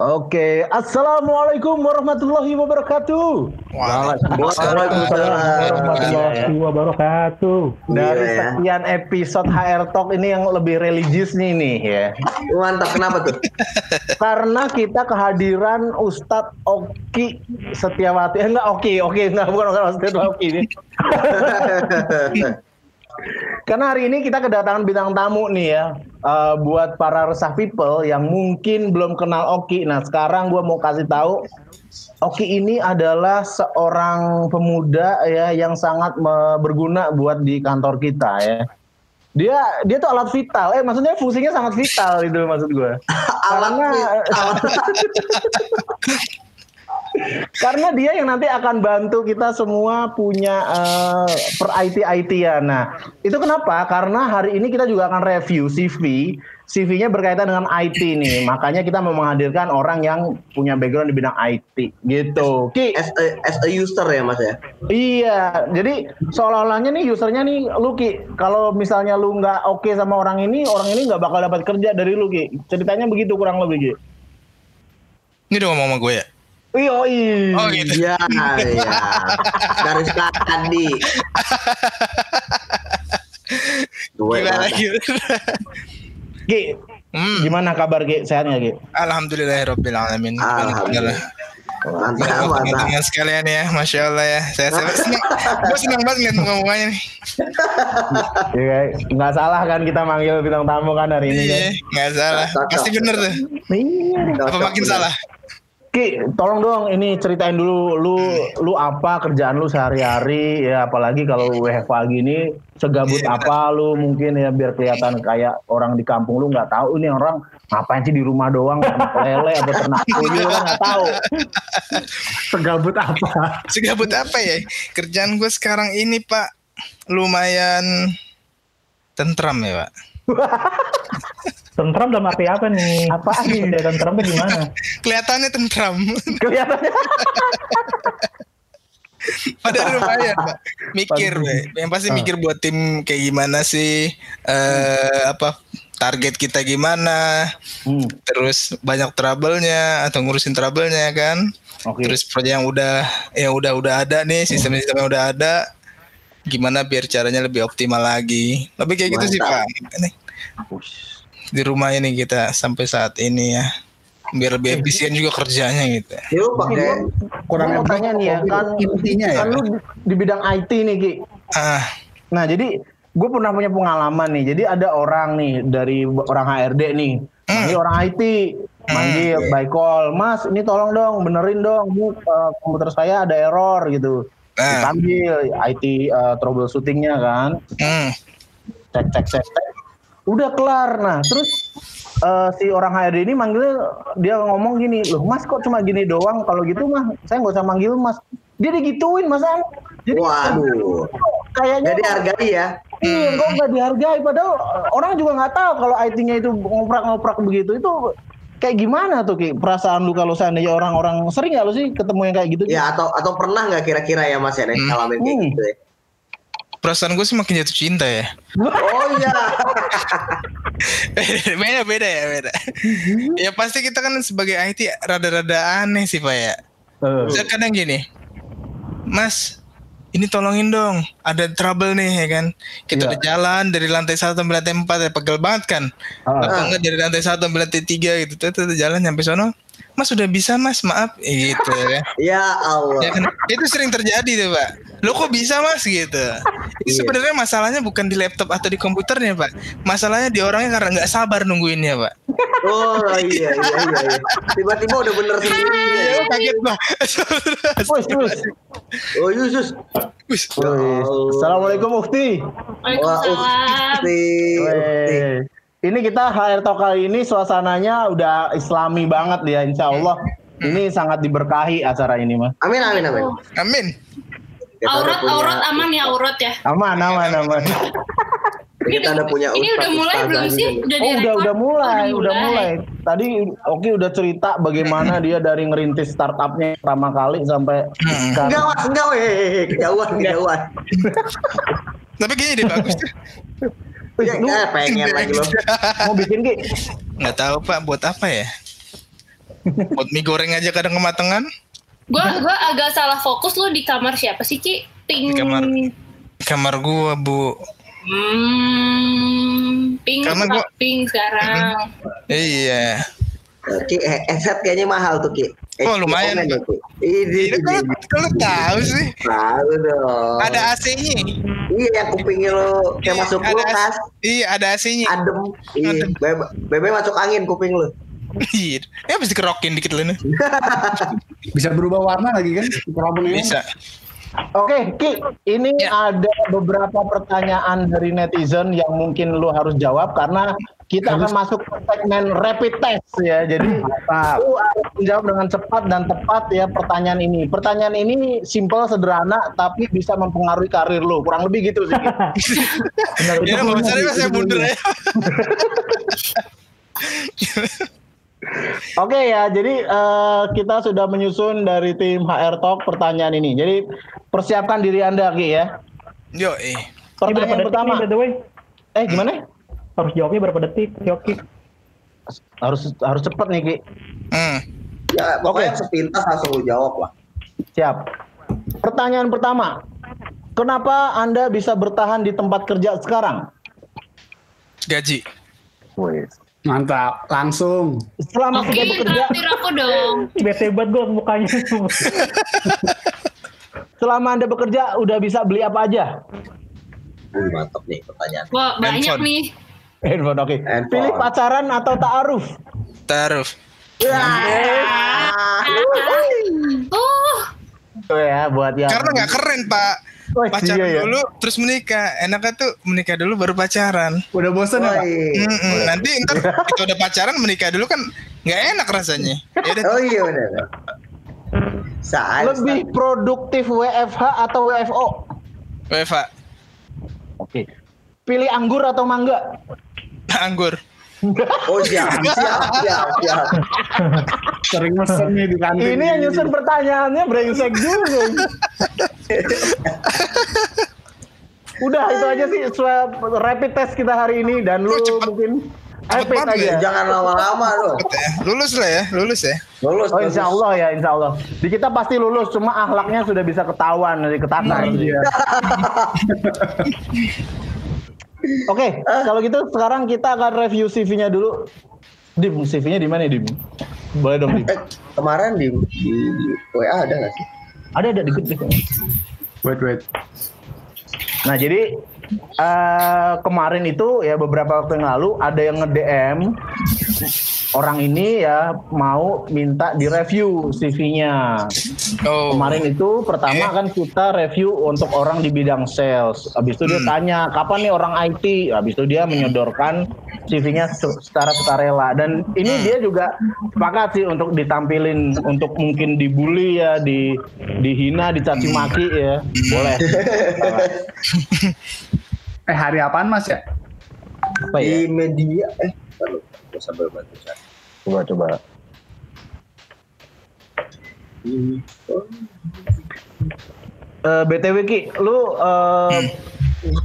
Oke, assalamualaikum warahmatullahi wabarakatuh. Waalaikumsalam warahmatullahi wabarakatuh. Dari Iya, ya. sekian episode HR Talk ini yang lebih religius nih nih ya. Mantap, kenapa tuh? Karena kita kehadiran Ustadz Oki Setiawati. Eh, enggak Oki, Oki enggak bukan bukan Ustadz Oki ini. Karena hari ini kita kedatangan bintang tamu nih ya, eh, buat para resah people yang mungkin belum kenal Oki. Nah sekarang gue mau kasih tahu, Oki ini adalah seorang pemuda ya yang sangat berguna buat di kantor kita ya. Dia dia tuh alat vital, eh maksudnya fungsinya sangat vital itu maksud gue. Alat Karena karena dia yang nanti akan bantu kita semua punya eh, per IT IT ya. Nah, itu kenapa? Karena hari ini kita juga akan review CV. CV-nya berkaitan dengan IT nih. Makanya kita mau menghadirkan orang yang punya background di bidang IT gitu. Ki, as, a, as a user ya mas ya? iya. Jadi seolah-olahnya nih usernya nih lu Ki, kalau misalnya lu nggak oke sama orang ini, orang ini nggak bakal dapat kerja dari lu Ki. Ceritanya begitu kurang lebih Ki. Ini udah ngomong sama gue ya? Iya, iya. Oh gitu. Iya, iya. Dari selatan di. Gue Gimana? Ki, Hmm. gimana kabar Ki? Sehat nggak Ki? Alhamdulillahirabbil alamin. Alhamdulillah. Mantap, mantap. Dengan sekalian ya, masya Allah ya. Saya, saya senang, gue senang banget lihat ngomongannya nih. Iya, nggak salah kan kita manggil bintang tamu kan hari ini. Iya, nggak salah. Pasti bener tuh. Iya. Apa makin salah? Ki, tolong dong ini ceritain dulu lu lu apa kerjaan lu sehari-hari ya apalagi kalau WFH gini segabut Iya, apa lu mungkin ya biar kelihatan kayak orang di kampung lu nggak tahu ini orang ngapain sih di rumah doang ternak lele atau ternak tuyul kan nggak tahu. segabut apa? Segabut apa ya? Kerjaan gue sekarang ini Pak lumayan tentram ya Pak. Tentram dalam arti apa nih? Apaan nih? Udah tentram tuh gimana? Kelihatannya tentram. Kelihatannya Padahal lumayan Pak. Mikir, Pak. yang pasti mikir buat tim kayak gimana sih eh apa target kita gimana, Hmm, terus banyak trouble-nya atau ngurusin trouble-nya kan. Oke. Terus proyek yang udah yang udah udah ada nih, sistem-sistem yang udah ada gimana biar caranya lebih optimal lagi. Lebih kayak gitu sih, Mantap. Pak. Ini di rumah ini kita sampai saat ini ya. Biar lebih efisien juga kerjanya gitu. Yuk pakai kurang mau tanya nih ya kan Intinya ya. kan lu di bidang IT nih Ki. Ah, Nah, jadi gue pernah punya pengalaman nih. Jadi ada orang nih dari orang HRD nih, manggil orang IT, manggil by call, Mas, ini tolong dong, benerin dong, Bu, eh, komputer saya ada error gitu. Ah. Dipanggil IT eh, troubleshootingnya kan, hmm. cek cek cek, cek. udah kelar. Nah, terus eh, si orang HRD ini manggilnya dia ngomong gini, loh Mas kok cuma gini doang? Kalau gitu mah saya nggak usah manggil Mas. Dia digituin Mas An. Jadi Waduh. kayaknya Jadi hargai ya. Iya, kok nggak dihargai padahal orang juga nggak tahu kalau IT-nya itu ngoprak-ngoprak begitu itu kayak gimana tuh Ki perasaan lu kalau seandainya orang-orang sering nggak lu sih ketemu yang kayak gitu? Ki? Ya atau atau pernah nggak kira-kira ya Mas ya Hmm. ngalamin kayak Hmm. gitu ya? Perasaan gue sih makin jatuh cinta ya. Oh iya. beda beda ya beda. ya pasti kita kan sebagai IT rada-rada aneh sih Pak ya. Bisa kadang gini, Mas, ini tolongin dong, ada trouble nih ya kan. Kita Iya. udah jalan dari lantai satu sampai lantai empat ya pegel banget kan. Ah. Atau enggak dari lantai satu sampai lantai tiga gitu, tuh tuh, jalan sampai sono. Mas udah bisa mas, maaf gitu ya. Ya Allah. Ya kan? Itu sering terjadi tuh pak. Lo kok bisa mas gitu? Itu Iya. sebenarnya masalahnya bukan di laptop atau di komputernya pak. Masalahnya di orangnya karena nggak sabar nungguinnya pak. Oh iya iya iya. iya. Tiba-tiba udah bener sendiri. Ya, ya. kaget pak. Oh Yusus. Wis. Wis. Assalamualaikum Ukti. Wah, Waalaikumsalam. ukti, ukti. Weh. Ini kita HR Talk kali ini suasananya udah islami banget ya insya Allah. Ini sangat diberkahi acara ini mah. Amin amin amin. Amin. Kita udah Aurat, punya- aurat aman ya aurat ya. Aman, aman, aman. Kita udah punya Ini udah mulai belum sih? Udah Oh udah udah mulai, Oh, udah mulai. Tadi Oki udah cerita bagaimana dia dari ngerintis startupnya pertama kali sampai Hmm. sekarang. Enggak enggak weh, kejauhan, kejauhan. Tapi kayaknya dia bagus tuh. Ya, lu pengen lagi lo. mau bikin Ki? Nggak tahu pak buat apa ya? buat mie goreng aja kadang kematangan. Gua gua agak salah fokus lu di kamar siapa sih Ki? Pink. Di kamar. Kamar gua bu. Hmm, pink, Kamar gua- pink sekarang. Iya. Ki, eh, headset kayaknya mahal tuh Ki. Oh, lumayan. Ya. Ini, Ini kalau kalau tahu sih. Tahu dong. Ada AC-nya. Iya yang kupingnya lo kayak Iya, masuk kulkas. Iya ada AC-nya. Adem. Iya. Bebe, bebe masuk angin kuping lo. Iya. Ya bisa dikerokin dikit nih. Bisa berubah warna lagi kan? Bisa. Oke, Ki, ini Ya. ada beberapa pertanyaan dari netizen yang mungkin lu harus jawab karena kita akan masuk ke segmen rapid test ya. Jadi lu harus menjawab dengan cepat dan tepat ya pertanyaan ini. Pertanyaan ini simple, sederhana, tapi bisa mempengaruhi karir lu. Kurang lebih gitu sih. Ki. Ya nggak usah deh Mas, saya mundur ya. Oke ya, jadi eh, kita sudah menyusun dari tim HR Talk pertanyaan ini. Jadi persiapkan diri Anda Ki ya. Yo eh. Pertanyaan detik pertama. nih, by the way? Eh gimana? Harus jawabnya berapa detik? Yo, Ki. Harus harus cepet nih Ki. Hmm. Ya pokoknya Oke. sepintas langsung lu jawab lah. Siap. Pertanyaan pertama. Kenapa Anda bisa bertahan di tempat kerja sekarang? Gaji. Mantap, langsung. Selama Oke, sudah bekerja, aku dong. Bete banget gue mukanya. selama Anda bekerja udah bisa beli apa aja? Wih, mantap nih pertanyaan. Wah, banyak Handphone. nih. Handphone, oke. Handphone. Pilih pacaran atau ta'aruf? Taruh. Oh, Itu ya buat yang Karena nggak keren pak. Oh, Pacaran iya ya. dulu terus menikah. Enaknya tuh menikah dulu baru pacaran. Udah bosan ya, Pak? Woi. Mm-mm. Nanti ntar kita udah pacaran menikah dulu kan nggak enak rasanya. Ya udah. Oh iya benar. Saat lebih produktif WFH atau WFO? Weva, Oke. Pilih anggur atau mangga? anggur. Oh siap, siap, siap, siap. Sering mesen nih di kantin. Ini yang nyusun pertanyaannya brengsek juga. Udah itu aja sih swab rapid test kita hari ini dan lu cepet. mungkin Cepet rapid aja. ya. Jangan lama-lama dong. Lulus lah ya, lulus ya. Lulus. Oh insya Allah ya insya Allah. Di kita pasti lulus, cuma akhlaknya sudah bisa ketahuan dari ketakar. Iya. Oke, kalau gitu sekarang kita akan review CV-nya dulu. Dim, CV-nya di mana Dim? Boleh dong Dim. Eh, kemarin di, di, di WA ada nggak sih? Ada ada dikit dikit. Wait, wait. Nah jadi eh kemarin itu ya beberapa waktu yang lalu ada yang nge-DM orang ini ya mau minta direview CV-nya. Oh. Kemarin itu pertama Oke. kan kita review untuk orang di bidang sales. Habis itu dia Hmm. tanya kapan nih orang IT. Habis itu dia menyodorkan CV-nya se- secara sukarela dan ini Hmm. dia juga sepakat sih untuk ditampilin untuk mungkin dibully ya, di dihina, dicaci maki ya. Boleh. Eh hari apaan Mas ya? Apa ya? Di media eh sambil bantu saya. Coba coba. Eh, BTW Ki, lu eh,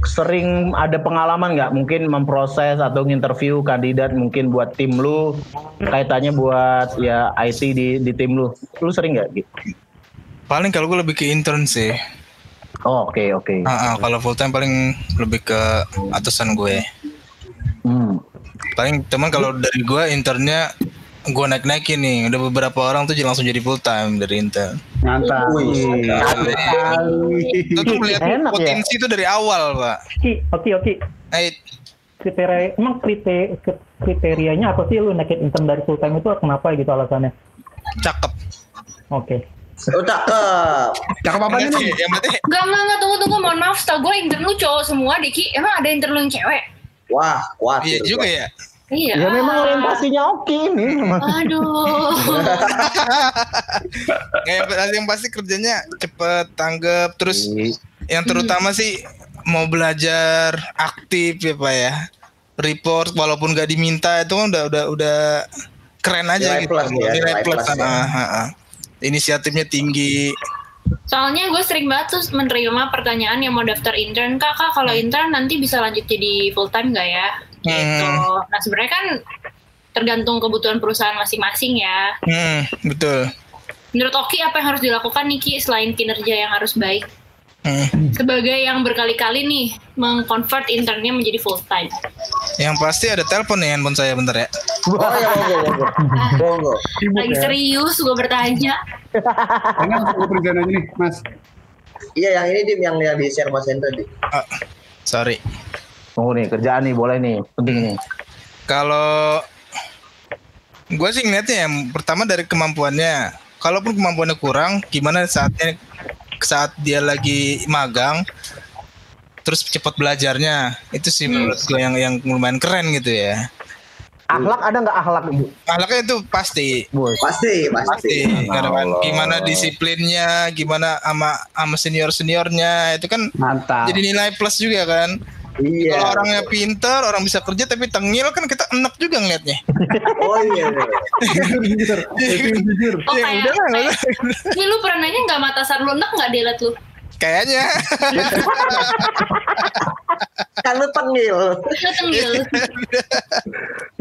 sering ada pengalaman nggak mungkin memproses atau nginterview kandidat mungkin buat tim lu kaitannya buat ya IT di di tim lu. Lu sering nggak? Ki? Paling kalau gue lebih ke intern sih. Oh, Oke oke. Ah, ah, kalau full time paling lebih ke atasan gue. Hmm. Paling teman kalau dari gue internnya gue naik naikin nih. Udah beberapa orang tuh langsung jadi full time dari intern. Mantap. Itu tuh melihat Enak ya? potensi itu dari awal pak. Oke oke. Eh, Kriteria, emang kriteria, kriterianya apa sih lu naikin intern dari full time itu kenapa gitu alasannya? cakep. Oke. Oh cakep. Cakep apa nih? sih, yang penting Enggak, enggak, enggak, tunggu, tunggu, mohon maaf, tau gue intern lu cowok semua, Diki. Emang ada intern lu yang cewek? Wah, kuat. iya juga ya. Iya. Ya memang orientasinya oke ini. memang. Aduh. Nggak, yang, yang pasti kerjanya cepet tanggap terus yang terutama sih mau belajar aktif ya pak ya report walaupun nggak diminta itu kan udah udah udah keren aja Nilai gitu plus ya, nilai plus ya. ah, ah, ah. Inisiatifnya tinggi Soalnya gue sering banget tuh menerima pertanyaan yang mau daftar intern, kak, kak kalau intern nanti bisa lanjut jadi full time nggak ya? Gitu. Nah sebenarnya kan tergantung kebutuhan perusahaan masing-masing ya. Hmm, betul. Menurut Oki apa yang harus dilakukan nih Ki selain kinerja yang harus baik? Hmm. Sebagai yang berkali-kali nih mengconvert internnya menjadi full time. Yang pasti ada telepon nih handphone saya bentar ya. Oh ya monggo monggo. Monggo. Lagi serius gue bertanya. Enak aku present aja nih, Mas. Iya yang ini dim yang di share Mas Hendra dim. Ah, sorry. Tunggu nih, kerjaan nih, boleh nih, penting nih. Kalau gue sih ngeliatnya yang pertama dari kemampuannya. Kalaupun kemampuannya kurang, gimana saatnya saat dia lagi magang, terus cepat belajarnya. Itu sih menurut gue yang yang lumayan keren gitu ya. Akhlak ada nggak akhlak bu? Ahlaknya itu pasti Bos. Pasti pasti pasti. Karena kan gimana disiplinnya gimana sama sama senior seniornya itu kan Mantap. jadi nilai plus juga kan Iya. kalau orangnya pinter orang bisa kerja tapi tengil kan kita enak juga ngeliatnya Oh iya. jujur, jujur. Jujur. Oh Ya kayak, udah lah, kayak udah. ini lu pernah nanya nggak mata sar lunak nggak dilihat lu? Kayaknya Kan tengil. Lu tenggil.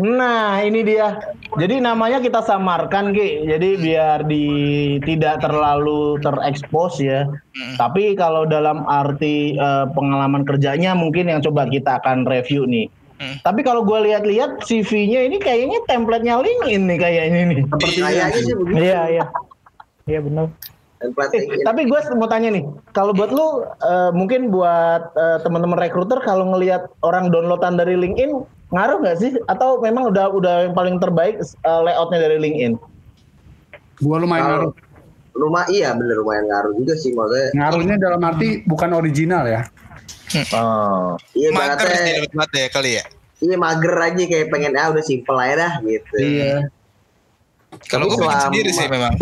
Nah, ini dia. Jadi namanya kita samarkan, Ki. Jadi biar di tidak terlalu terekspos ya. Tapi kalau dalam arti eh, pengalaman kerjanya mungkin yang coba kita akan review nih. Hmm. Tapi kalau gue lihat-lihat CV-nya ini kayaknya template-nya LinkedIn nih kayaknya nih. Kayaknya sih begitu. Iya, iya. Iya benar. Eh, tapi gue mau tanya nih, kalau buat lu eh, mungkin buat eh, teman-teman rekruter kalau ngelihat orang downloadan dari LinkedIn ngaruh nggak sih? Atau memang udah udah yang paling terbaik eh, layoutnya dari LinkedIn? Gua lumayan ngaruh. rumah iya bener lumayan ngaruh juga sih maksudnya. Ngaruhnya dalam arti bukan original ya. Oh. Iya mager sih ya kali ya iya mager aja kayak pengen ah udah simple aja dah gitu. Iya. kalau gue bikin sendiri sih memang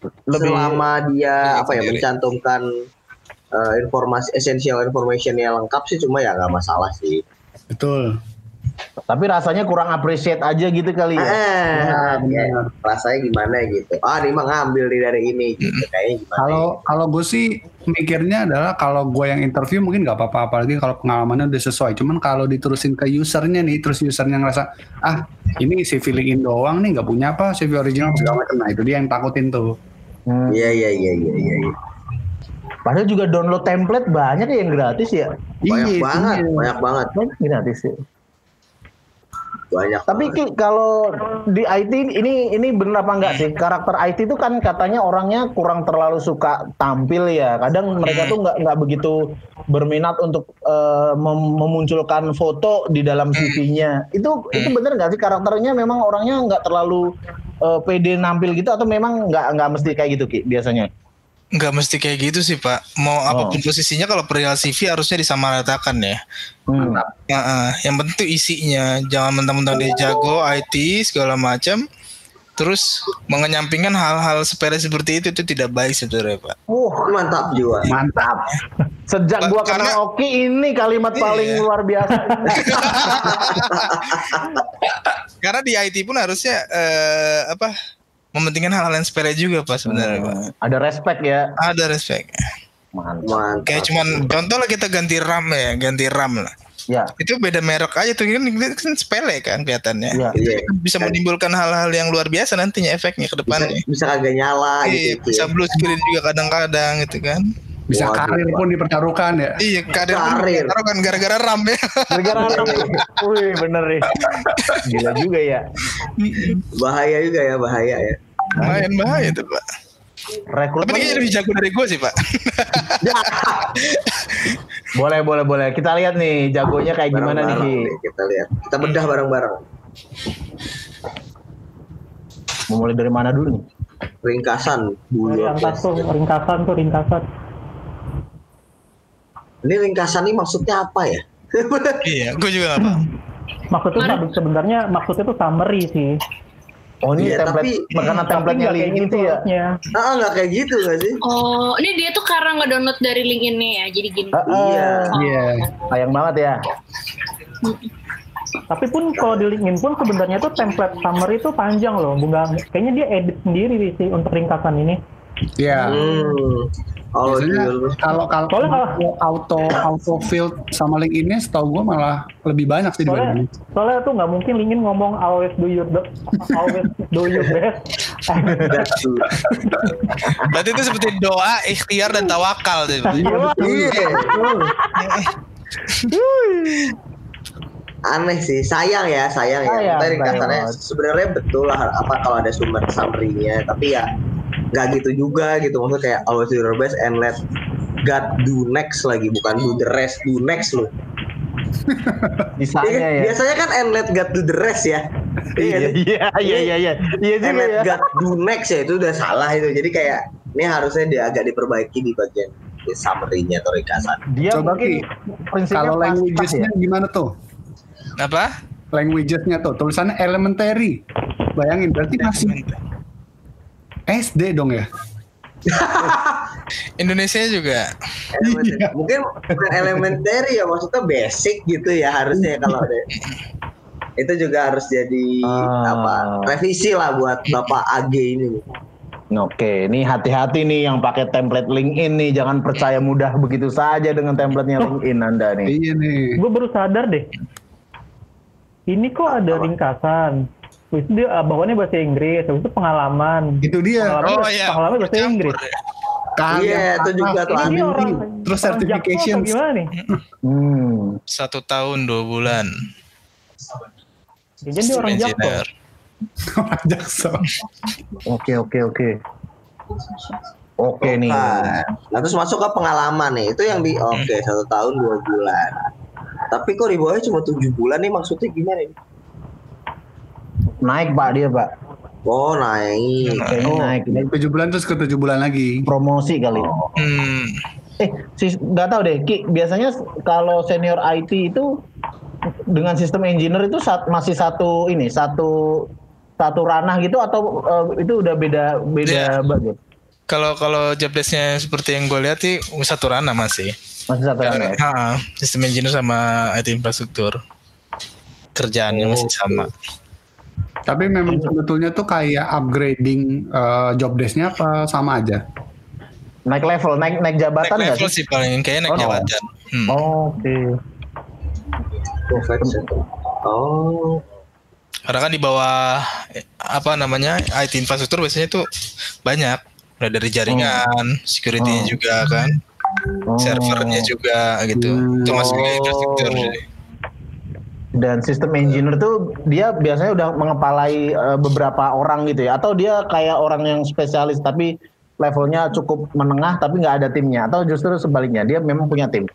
Lebih- Selama dia apa ya sendiri. mencantumkan eh, informasi essential informationnya lengkap sih cuma ya nggak masalah sih. Betul. Tapi rasanya kurang appreciate aja gitu kali ya. Eh, benar. ya, rasanya gimana gitu. Ah, ini mah ngambil nih dari ini gitu. Kayaknya gimana? Kalau kalau gue sih mikirnya adalah kalau gue yang interview mungkin nggak apa-apa apalagi kalau pengalamannya udah sesuai. Cuman kalau diterusin ke usernya nih, terus usernya ngerasa ah ini CV LinkedIn doang nih nggak punya apa CV original segala macam. Nah itu dia yang takutin tuh. Hmm. Iya iya iya iya iya. iya. Padahal juga download template banyak ya yang gratis ya. Banyak Iya, banget, iya. banyak banget, Banyak gratis ya. banyak. Tapi banget. Kalau di IT ini ini bener apa enggak sih? Karakter IT itu kan katanya orangnya kurang terlalu suka tampil ya. Kadang mereka tuh nggak nggak begitu berminat untuk eh, mem- memunculkan foto di dalam CV-nya. Itu itu bener nggak sih karakternya memang orangnya nggak terlalu eh, pede nampil gitu atau memang nggak nggak mesti kayak gitu Ki biasanya? nggak mesti kayak gitu sih pak. Mau apa pun posisinya kalau perihal CV harusnya disamaratakan ya. Hmm. Ya, eh, yang penting isinya. Jangan mentang-mentang dia jago IT segala macam terus mengenyampingkan hal-hal sepele seperti itu itu tidak baik sebenarnya pak Wah, mantap jiwa. Mantap. sejak gua Karena- kenal Oki ini kalimat paling Iya. luar biasa. karena di IT pun harusnya eh, apa mementingkan hal-hal yang sepele juga pak sebenarnya pak Ada respect ya. ada respect Mantap. Mantap. kayak cuman contoh lah kita ganti RAM ya ganti RAM lah Ya. itu beda merek aja tuh kan, kan sepele kan kelihatannya Ya. Iya. bisa menimbulkan hal-hal yang luar biasa nantinya efeknya ke Bisa, depannya bisa kagak nyala Iya, gitu. bisa ya. blue screen juga kadang-kadang gitu kan. Bisa Waduh, karir pun dipertaruhkan ya. Iya, kadang Karir. taruh kan gara-gara RAM ya. Gara-gara Wih, bener nih. Gila juga ya. Bahaya juga ya, bahaya ya. Lumayan bahaya tuh, Pak. Tapi Rekrutmen kayaknya lebih jago dari gue sih, Pak. boleh boleh boleh. Kita lihat nih jagonya kayak gimana nih. Bareng-bareng Ki. nih, Kita lihat. Kita bedah bareng-bareng. Mau mulai dari mana dulu nih? Ringkasan Ringkasan tuh, Yopes. ringkasan tuh, ringkasan. Ini ringkasan ini maksudnya apa ya? iya, gue juga paham. Maksudnya sebenarnya maksudnya tuh summary sih. Oh ini Iya, template tapi- karena Tapi template-nya LinkedIn gitu itu ya. harusnya. Ah, nggak kayak gitu nggak sih? Oh, ini dia tuh karena nge-download dari link ini ya, jadi gini. Ah, Iya. Iya. Sayang banget ya. Tapi pun kalau di LinkedIn pun sebenarnya tuh template summary itu panjang loh. Bukan, kayaknya dia edit sendiri sih untuk ringkasan ini. Iya. Hmm. Oh, Biasanya jual. kalau kalau kalau- kalau auto auto field sama link ini setahu gue malah lebih banyak sih Soalnya, dibanding. soalnya tuh nggak mungkin Lingin ngomong always do your be- always do your best. Berarti itu seperti doa, ikhtiar dan tawakal. Iya. Aneh sih, sayang ya, sayang ya. Sayang, Tadi sayang kasarnya sebenarnya betul lah apa kalau ada sumber summary-nya, tapi ya nggak gitu juga gitu. Maksudnya kayak always do your best and let God do next lagi, bukan do the rest, do next loh. Misalnya Iya, ya. Biasanya kan and let God do the rest ya. Iya iya iya iya iya. Iya And juga let ya. God do next ya itu udah salah itu. Jadi kayak ini harusnya dia agak diperbaiki di bagian di summary-nya atau ringkasan. Dia Coba mungkin Ki, prinsipnya Kalau pas-pas languages-nya ya. gimana tuh? Apa? Languages-nya tuh tulisannya elementary. Bayangin berarti masih SD dong ya? Indonesia juga. Elementary. Mungkin bukan elementary ya maksudnya basic gitu ya harusnya kalau ada. Itu juga harus jadi Ah. apa revisi lah buat Bapak AG ini. Oke, ini hati-hati nih yang pakai template LinkedIn nih, jangan percaya mudah begitu saja dengan templatenya LinkedIn Anda nih. Iya nih. Gue baru sadar deh. Ini kok ada ringkasan. Terus dia ah, bawahnya bahasa Inggris, itu pengalaman. Itu dia. Pengalaman, Oh bahasa- iya. pengalaman bahasa bercampur Inggris. ya. Kalian Iya, itu juga tuh dia orang Terus certification. gimana nih? Hmm. Satu tahun dua bulan. Jadi dia orang. Engineer. orang jaksa. Oke oke oke. Oke nih. Nah, terus masuk ke pengalaman nih. Itu yang di oke satu tahun dua bulan. Tapi kok di bawahnya cuma tujuh bulan nih maksudnya gimana ini? Naik Pak dia Pak. Oh naik. Kayaknya Oh, naik. Ini tujuh bulan terus ke tujuh bulan lagi. promosi kali. Hmm. Eh, sih nggak tahu deh. Ki, biasanya kalau senior IT itu dengan sistem engineer itu sat- masih satu ini satu satu ranah gitu atau eh, itu udah beda beda Iya. bagian? Kalau kalau job desk-nya seperti yang gue lihat sih satu ranah masih. Masih satu ranah. ya? Sistem engineer sama IT infrastruktur. Kerjaannya masih sama. Tapi memang sebetulnya tuh kayak upgrading eh, job desk-nya apa sama aja? Naik level, naik naik Naik jabatan nggak level sih? sih paling kayaknya naik Oh, no. jabatan. Hmm. Oke. Perfection. Oh. Karena kan di bawah eh, apa namanya IT infrastruktur biasanya tuh banyak. Mulai dari jaringan, security-nya Oh. juga kan, Oh. servernya juga gitu. Itu masuk ke Oh. Dan sistem engineer tuh dia biasanya udah mengepalai eh, beberapa orang gitu ya, atau dia kayak orang yang spesialis tapi levelnya cukup menengah tapi nggak ada timnya, atau justru sebaliknya dia memang punya tim.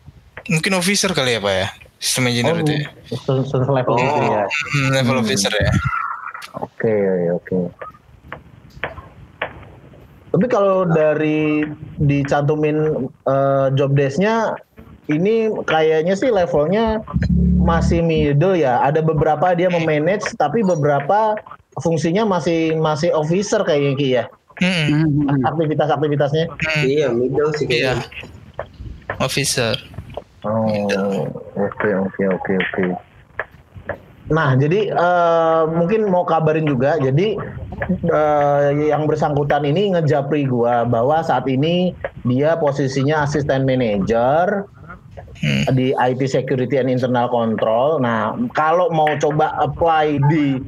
Mungkin officer kali ya pak ya, sistem engineer itu ya. level itu ya. Hmm, level officer ya. Oke oke. Tapi kalau dari dicantumin eh, job desk-nya ini kayaknya sih levelnya masih middle ya. Ada beberapa dia memanage tapi beberapa fungsinya masih masih officer kayaknya Ki ya. Hmm. Aktivitas-aktivitasnya. hmm, Iya middle sih Iya, kayaknya. officer. Oh, oke oke oke oke. Nah, jadi eh, mungkin mau kabarin juga. Jadi eh, yang bersangkutan ini ngejapri gua bahwa saat ini dia posisinya asisten manager Hmm. di IT Security and Internal Control. Nah, kalau mau coba apply di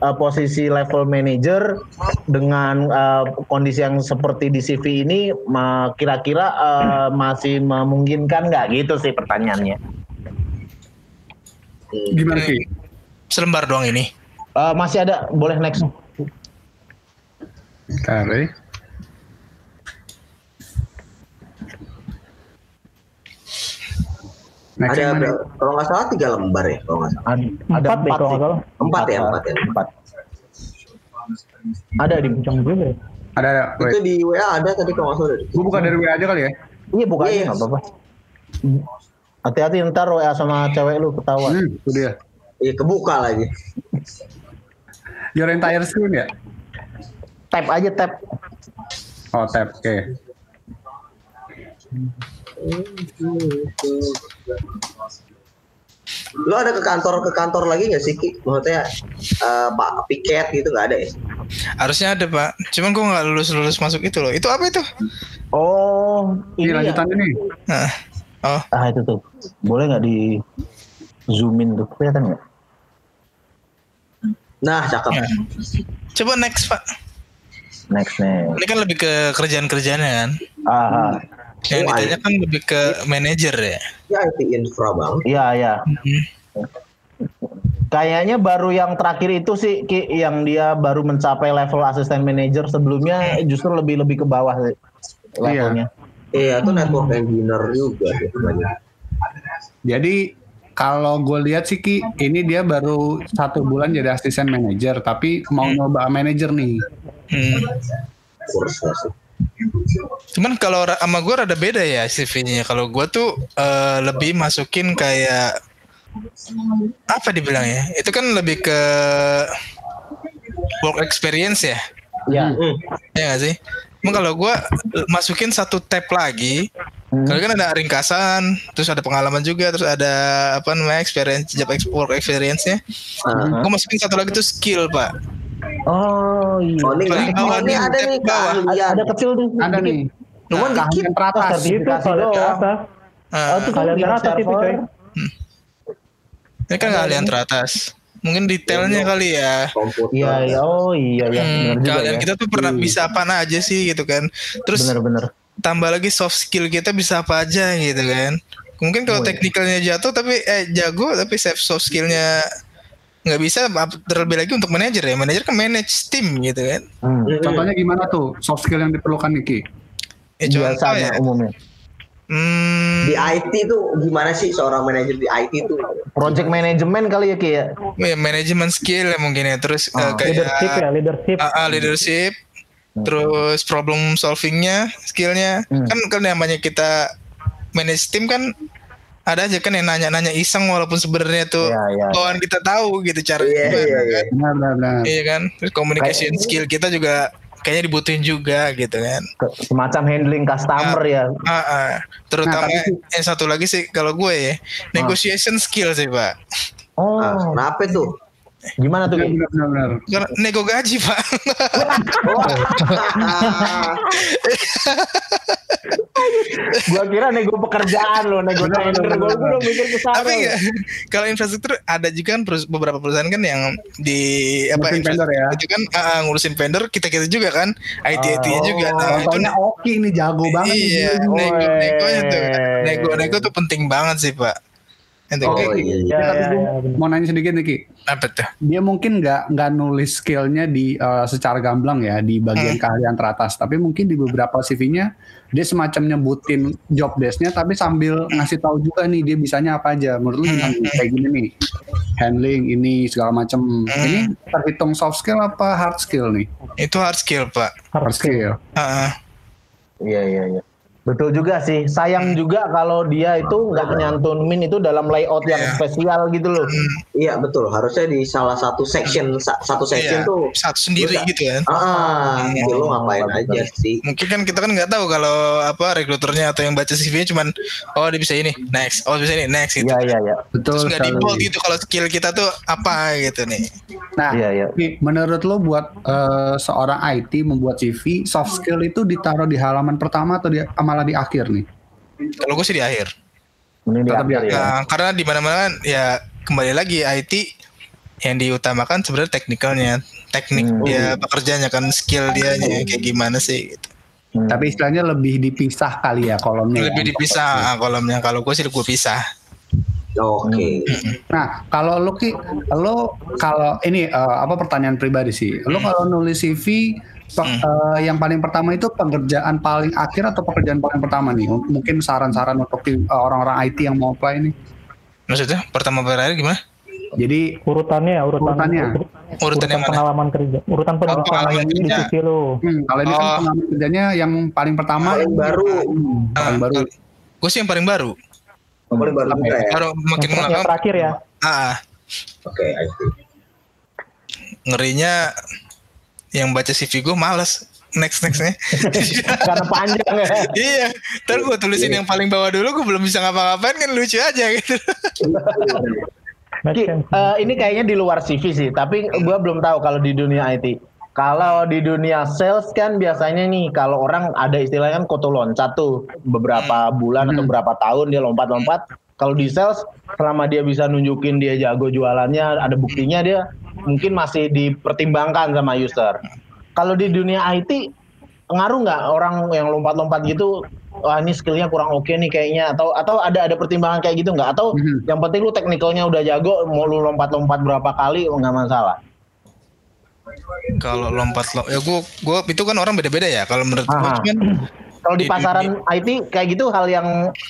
eh, posisi level manager dengan eh, kondisi yang seperti di CV ini, ma- kira-kira eh, masih memungkinkan nggak gitu sih pertanyaannya? Gimana sih? Selembar doang ini. Eh, masih ada, boleh next. Kare. Next Ada berapa- kalau nggak salah tiga lembar ya kalau nggak salah. Ada, Empat deh, kalau sih. nggak salah. Empat ya, empat ya. Empat. Ada di. Kencang juga ya. Ada ada. Itu di WA ada tadi kalau nggak salah. ada. Gue buka dari WA aja kali ya. Iya buka aja Iya. nggak apa-apa. Hati-hati ntar WA sama cewek lu ketahuan. Hmm, itu dia. Iya kebuka lagi. Your entire screen ya? Tap aja tap. Oh, tab. Oke. Lo ada ke kantor ke kantor lagi nggak sih Ki? Maksudnya eh, Pak Piket gitu nggak ada ya? Harusnya ada pak. Cuman gue nggak lulus lulus masuk itu loh. Itu apa itu? Oh, Ini ini ya. lanjutannya nih. Nah. Oh, Ah itu tuh. Boleh nggak di zoomin tuh kelihatan nggak? Nah, cakep. ya. Coba next pak. Next next. Ini kan lebih ke kerjaan-kerjaannya kan. Ah, ah. Yang Oh, ditanya kan lebih ke manajer ya. Ya IT infra bang. Iya iya. Kayaknya baru yang terakhir itu sih Ki, yang dia baru mencapai level asisten manager sebelumnya justru lebih lebih ke bawah sih levelnya. Iya, itu network engineer juga. gitu. Jadi kalau gue lihat sih Ki, ini dia baru satu bulan jadi asisten manajer, tapi mau nyoba manajer nih. Hmm. Cuman kalau sama gue rada beda ya CV-nya. Kalau gue tuh eh, lebih masukin kayak apa dibilang ya? Itu kan lebih ke work experience ya. Iya. Hmm. Ya gak sih? Emang kalau gue masukin satu tab lagi, Hmm. kalau kan ada ringkasan, terus ada pengalaman juga, terus ada apa namanya experience, job work experience-nya. Ah. Gue masukin satu lagi tuh skill pak. Oh iya. Oh, ini oh, ini nih, ada nih tab bawah. keahlian. Ada kecil tuh. Ada nih. Cuman Nah, dikit yang teratas. pas Itu kalian teratas. Oh, itu Kalian teratas itu coy. ini kan kalian teratas. Mungkin detailnya kali ya. Iya iya oh iya iya Hmm, kalian ya. kita tuh pernah bisa apa aja sih gitu kan. Terus Bener-bener. tambah lagi soft skill kita bisa apa aja gitu kan. Mungkin kalau Oh, iya. teknikalnya jatuh tapi eh jago tapi soft skillnya nggak bisa terlebih lagi untuk manajer ya. Manajer kan manage tim gitu kan. Hmm. Hmm. Contohnya gimana tuh soft skill yang diperlukan nih Ki? Ya contoh ya. umumnya. Hmm, Di IT tuh gimana sih seorang manajer di IT tuh? Project management kali ya Ki ya. ya manajemen skill ya mungkin ya. Terus Ah. kayak Leadership ya, leadership. Ah, ah, leadership, terus problem solvingnya, skillnya, Hmm. kan kan namanya kita manage tim kan ada aja kan yang nanya-nanya iseng walaupun sebenarnya tuh Iya, iya. kawan kita tahu gitu cara Iya, gimana, iya, iya. kan. Benar, benar, benar. Iya kan, terus communication skill kita juga kayaknya dibutuhin juga gitu kan. Semacam handling customer ya. Ah, ah. terutama Nah, tapi- yang satu lagi sih kalau gue ya negotiation skill sih pak. Oh, Nah, kenapa tuh? Gimana tuh? Benar, benar, nego gaji pak. Gua kira nego pekerjaan loh, nego tender. Gua udah mikir ke sana. Tapi nggak, kalau infrastruktur ada juga kan perus- beberapa perusahaan kan yang di apa Ngurusin vendor ya? itu kan ah, ah, ngurusin vendor kita kita juga kan IT IT nya Oh, juga. Nah, itu Oki ini jago banget. iya gila. nego negonya tuh Weh. nego nego tuh penting banget sih pak. Oh, kayak iya. Ya, Ya, ya, mau nanya sedikit nih Ki. apa tuh? Dia mungkin nggak nggak nulis skillnya di eh, secara gamblang ya di bagian Hmm. keahlian teratas, tapi mungkin di beberapa CV-nya dia semacam nyebutin job desk-nya, tapi sambil ngasih tahu juga nih dia bisanya apa aja. Menurut lu nih? kayak gini nih, handling ini segala macam. Ini terhitung soft skill apa hard skill nih? Itu hard skill pak. Hard skill. Ah, ah. Iya iya iya. Betul juga sih. Sayang juga kalau dia itu nggak nyantumin itu dalam layout yang Iya. spesial gitu loh. Iya betul. Harusnya di salah satu section sa- satu section Iya, tuh. satu sendiri Udah. gitu kan. Ah, Hmm. gitu, lo ngapain Betul. aja sih? Mungkin kan kita kan nggak tahu kalau apa rekruternya atau yang baca CV-nya cuman oh dia bisa ini next, oh bisa ini next gitu. Iya iya iya. Betul Terus nggak bold gitu kalau skill kita tuh apa gitu nih. Nah, Iya iya. Ki, menurut lo buat eh, seorang IT membuat CV, soft skill itu ditaruh di halaman pertama atau di, malah di akhir nih? Kalau gue sih di akhir. Mending di Tetap akhir di ya. Nah, karena di mana-mana kan ya kembali lagi IT yang diutamakan sebenarnya teknikalnya, teknik Hmm. dia pekerjaannya kan skill dia kayak gimana sih gitu. Hmm. Tapi istilahnya lebih dipisah kali ya kolomnya. Lebih ya. dipisah ah, kolomnya. Kalau gue sih gue pisah. Oke. Nah, kalau lo ki, lo kalau ini eh, apa pertanyaan pribadi sih. Lo kalau nulis CV pe- eh, yang paling pertama itu pekerjaan paling akhir atau pekerjaan paling pertama nih? Mungkin saran-saran untuk eh, orang-orang IT yang mau apply nih. Maksudnya pertama berakhir gimana? Jadi Urutannya ya, urutan Urutannya. urut- Urutan urutan yang mana? pengalaman kerja. Urutan pengalaman, pengalaman di kerja. CV lo. hmm, kalau ini kan Oh. pengalaman kerjanya yang paling pertama Paling baru. Hmm, paling Ah, baru. Gue sih yang paling baru. Paling baru juga ya. Baru makin Yang, yang terakhir ya. Ah, ah. Oke, I see. ngerinya yang baca CV gue males next nextnya Karena panjang ya. iya ntar gue tulisin yang paling bawah dulu gue belum bisa ngapa-ngapain kan lucu aja gitu Ki, sense. eh, ini kayaknya di luar CV sih, tapi gua belum tahu kalau di dunia IT. Kalau di dunia sales kan biasanya nih kalau orang ada istilahnya kan koto loncat tuh beberapa bulan atau Hmm. berapa tahun dia lompat-lompat. Kalau di sales selama dia bisa nunjukin dia jago jualannya, ada buktinya dia mungkin masih dipertimbangkan sama user. Kalau di dunia IT ngaruh nggak orang yang lompat-lompat gitu? Wah ini skillnya kurang oke nih kayaknya atau atau ada ada pertimbangan kayak gitu nggak? Atau Mhm. yang penting lu teknikalnya udah jago, mau lu lompat-lompat berapa kali nggak masalah. Kalau lompat lo, ya gua gua itu kan orang beda-beda ya. Kalau menurut gua Aha. cuman Kalau di Di- pasaran IT kayak gitu hal yang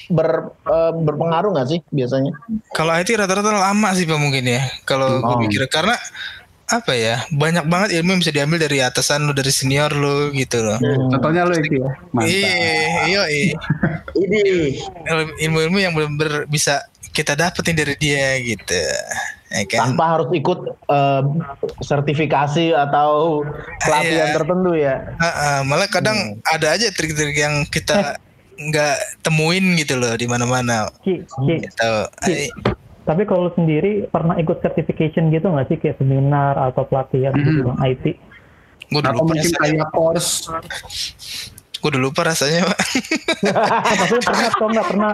ber, eh, berpengaruh nggak sih biasanya? kalau IT rata-rata lama sih pak mungkin ya. Kalau Oh. pikir karena apa ya banyak banget ilmu yang bisa diambil dari atasan lu dari senior lu gitu loh. Contohnya lo itu ya. Mantap. Iya, iya, iya. Ini ilmu-ilmu yang benar-benar bisa kita dapetin dari dia gitu. Ya kan? Tanpa harus ikut eh, sertifikasi atau pelatihan Iya. tertentu ya. Heeh, malah kadang ada aja trik-trik yang kita nggak temuin gitu loh di mana-mana. Ki, Ki, Gitu. Tapi kalau lu sendiri pernah ikut certification gitu nggak sih kayak seminar atau pelatihan Mhm. di bidang IT? Gue udah Atau mungkin kayak course. Gue udah lupa rasanya. Pak. Tapi pernah atau nggak pernah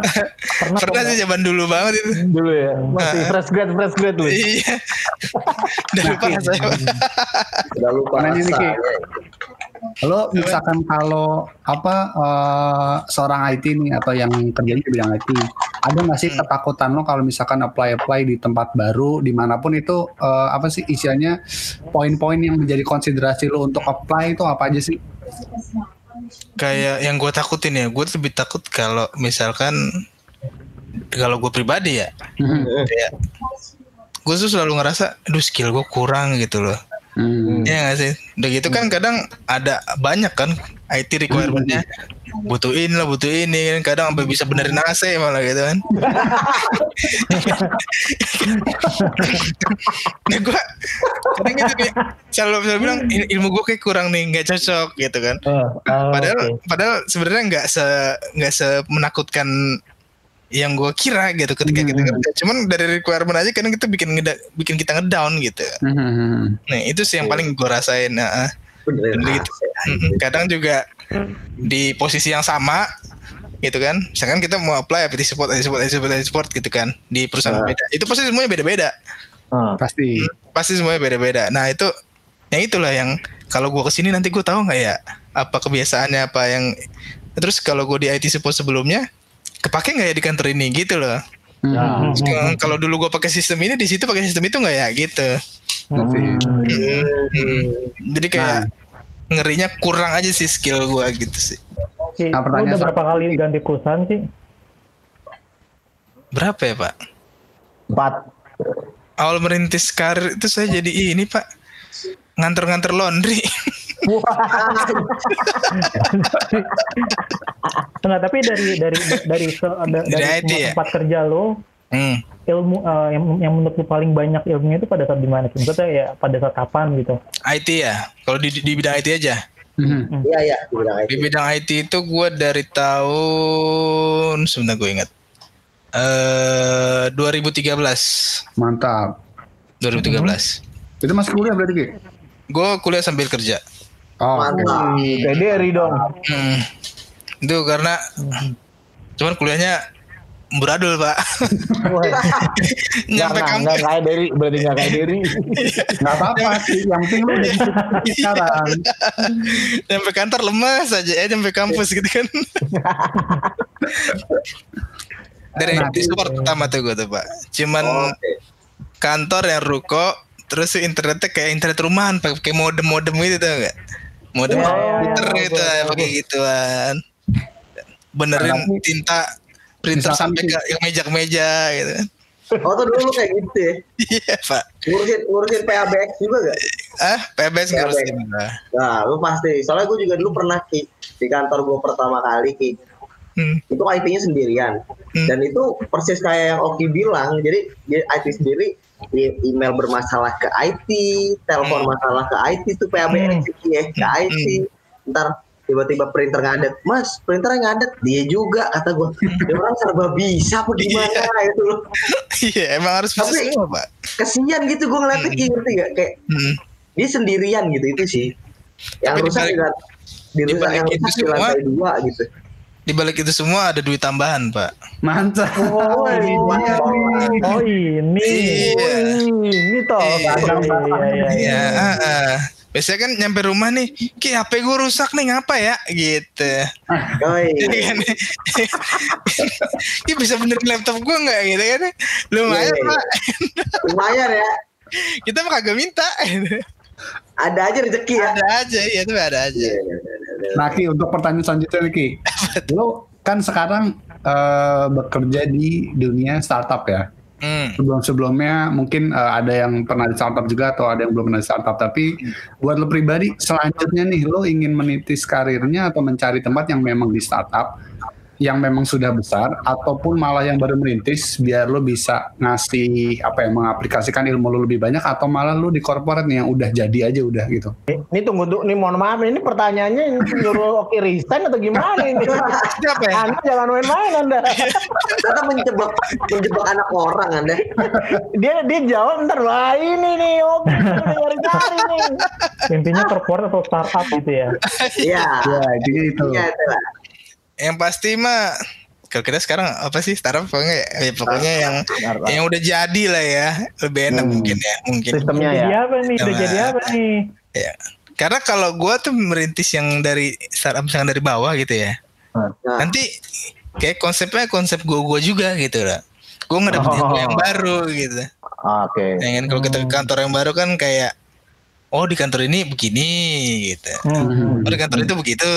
pernah Pernah sih zaman dulu banget itu. Dulu ya. Masih fresh grade fresh grade lu. Iya. Udah lupa rasanya. Pak. udah lupa Nanya nih, Ki. rasanya. Lo misalkan kalau apa eh, seorang IT nih atau yang kerjanya di bidang IT, ada nggak sih ketakutan lo kalau misalkan apply apply di tempat baru di mana pun itu eh, apa sih isinya poin-poin yang menjadi konsiderasi lo untuk apply itu apa aja sih? Kayak yang gue takutin ya, gue lebih takut kalau misalkan kalau gue pribadi ya, kayak gue tuh selalu ngerasa, aduh skill gue kurang gitu loh. Hmm. Iya gak sih? Udah gitu kan kadang ada banyak kan IT requirementnya butuh ini lah butuh ini kan kadang sampai bisa benerin AC malah gitu kan. nah gue kadang gitu nih selalu selalu bilang "Il- ilmu gue kayak kurang nih nggak cocok gitu kan. Oh, oh, Padahal padahal sebenarnya nggak se nggak se menakutkan yang gue kira gitu ketika kita kerja. Cuman dari requirement aja kadang kita bikin ngeda- bikin kita ngedown gitu. Hmm. Nah itu sih yang paling gue rasain. Nah, Benerin Bener gitu. Mm-mm. kadang juga di posisi yang sama gitu kan misalkan kita mau apply IT support IT support IT support IT support gitu kan di perusahaan Ah. beda itu pasti semuanya beda-beda Ah. Pasti. pasti semuanya beda-beda nah itu yang itulah yang kalau gua ke sini nanti gue tahu nggak ya apa kebiasaannya apa yang terus kalau gue di IT support sebelumnya kepake nggak ya di kantor ini gitu loh Hmm. Ya. Sekarang kalau dulu gue pakai sistem ini di situ pakai sistem itu nggak ya gitu Pasti. Hmm. jadi kayak ngerinya kurang aja sih skill gua gitu sih Ki, Nah, lu udah berapa kali ganti perusahaan sih? berapa ya pak Empat. awal merintis karir itu saya jadi ini pak nganter-nganter laundry Enggak, tapi dari dari dari se, ada, Dari dari IT semua ya? tempat kerja lo, hmm. Ilmu eh, yang yang menurut lu paling banyak ilmunya itu pada saat di mana sih? Maksudnya ya pada saat kapan gitu? IT ya kalau di, di bidang IT aja Hmm. Iya iya di IT. bidang IT itu gue dari tahun sebentar gue ingat eh 2013 Mantap. 2013 Itu masih kuliah berarti Ki? gue kuliah sambil kerja Oh, Mantap. Kayak Derry dong. Hmm. itu karena cuman kuliahnya beradul pak. Nyampe Nggak, kampus nggak kayak Derry, berarti nggak kayak Derry. nggak apa-apa sih. Yang penting lu udah sekarang. nyampe kantor lemas aja eh nyampe kampus gitu kan. Dari Nah, di support pertama tuh gue tuh pak. Cuman Oke. kantor yang ruko terus internetnya kayak internet rumahan pakai modem modem gitu tau gak modem Ya, ya, komputer ya, gitu ya, pakai gituan. Benerin Tapi- tinta printer Misalkan sampai ke yang meja-meja gitu kan Oh tuh dulu lu kayak gitu ya. iya pak Ngurusin ngurusin PABX juga gak? ah PBS. ngurusin Nah, lu pasti. Soalnya gue juga dulu pernah ki di kantor gue pertama kali ki. hmm. Itu IT-nya sendirian. Hmm. Dan itu persis kayak yang Oki bilang. Jadi dia IT sendiri di email bermasalah ke IT, telepon Hmm. masalah ke IT itu PABX Ki, ya ke IT. Ntar tiba-tiba printer ngadet, Mas, printernya ngadet. Dia juga kata gue. Dia orang serba bisa apa gimana itu loh. iya emang harus bisa Tapi- semua pak Kesian gitu gue ngeliatnya Ki, ngerti gak? Kayak hmm. dia sendirian gitu itu sih yang Tapi rusak dibalik- juga di rusak dibalik yang rusak di lantai dua gitu Di balik itu semua ada duit tambahan, Pak. Mantap. Oh, ini. Oh, ini. Iya. Ini toh. Iya. dagang Iya, barang. iya, iya. Iya, heeh. Biasanya kan nyampe rumah nih, Ki HP gue rusak nih ngapa ya? Gitu. Yoi. Jadi kan, Ki bisa benerin laptop gue nggak gitu kan? Lumayan Iya, iya. pak. lumayan ya Kita mah kagak minta. ada aja rezeki ya ada aja, iya tuh ada aja. Iya, iya, iya, iya. Nah Ki, untuk pertanyaan selanjutnya nih Ki. Lo kan sekarang eh, bekerja di dunia startup ya. Hmm. Sebelum-sebelumnya mungkin eh, ada yang pernah di startup juga atau ada yang belum pernah di startup. Tapi buat lo pribadi, selanjutnya nih lo ingin menitis karirnya atau mencari tempat yang memang di startup yang memang sudah besar ataupun malah yang baru merintis biar lo bisa ngasih apa ya mengaplikasikan ilmu lo lebih banyak atau malah lo di korporat nih yang udah jadi aja udah gitu. Ini tunggu tunggu, ini mohon maaf, ini pertanyaannya ini nyuruh Oki resign atau gimana ini? Siapa ya? Anda jangan main-main Anda. Ternyata menjebak menjebak anak orang anda Dia dia jawab ntar wah ini nih Oki udah nyari-nyari nih. Intinya korporat atau startup gitu ya. iya Ya itu. iya itu lah Yang pasti mah kalau kita sekarang apa sih startup pokoknya ya, pokoknya yang yang udah jadi lah ya lebih enak Hmm. mungkin ya mungkin Sistemnya Jadi ya. apa nih? Udah jadi apa nih? ya karena kalau gua tuh merintis yang dari startup yang dari bawah gitu ya nah, nanti kayak konsepnya konsep gua gua juga gitu lah gua ngedapetin Oh. yang baru gitu Oke. ya kan kalau kita ke kantor yang baru kan kayak oh di kantor ini begini gitu Hmm. oh di kantor itu begitu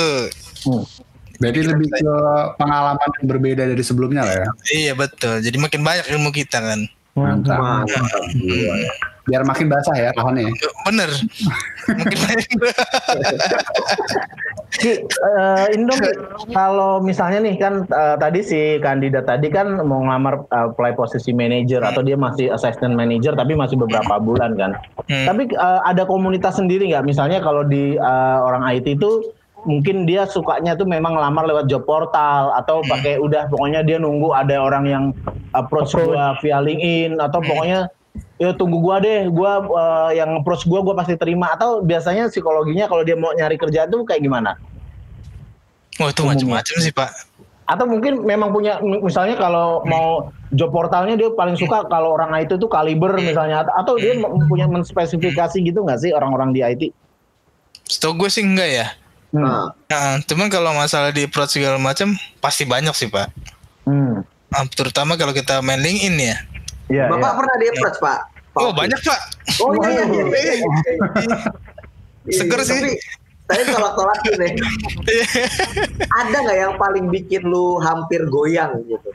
Hmm. Berarti lebih ke pengalaman yang berbeda dari sebelumnya lah ya. iya betul jadi makin banyak ilmu kita kan Mantap. mantap Gila. Biar makin basah ya tahunnya. ya. bener makin banyak Ki, eh, Indo, kalau misalnya nih kan eh, tadi si kandidat tadi kan mau ngelamar eh, apply posisi manager atau dia masih assistant manager tapi masih beberapa bulan kan. Hmm. Tapi eh, ada komunitas sendiri nggak? Misalnya kalau di eh, orang IT itu mungkin dia sukanya tuh memang ngelamar lewat job portal atau pakai udah pokoknya dia nunggu ada orang yang approach gua via LinkedIn atau pokoknya ya tunggu gua deh, gua eh, yang approach gua gua pasti terima atau biasanya psikologinya kalau dia mau nyari kerja tuh kayak gimana? Wah itu macam-macam sih pak. Atau mungkin memang punya misalnya kalau mau job portalnya dia paling suka kalau orang IT itu kaliber misalnya atau dia punya menspesifikasi gitu nggak sih orang-orang di IT? Setahu gue sih enggak ya. Hmm. nah, Nah, cuman kalau masalah di approach segala macam pasti banyak sih pak. Hmm. Ah, terutama kalau kita main LinkedIn ya. Iya, bapak iya. pernah di approach pak Pak Oh banyak pak. oh iya iya iya, iya, iya. Seger sih. tapi saya tolak-tolak nih ada nggak yang paling bikin lu hampir goyang gitu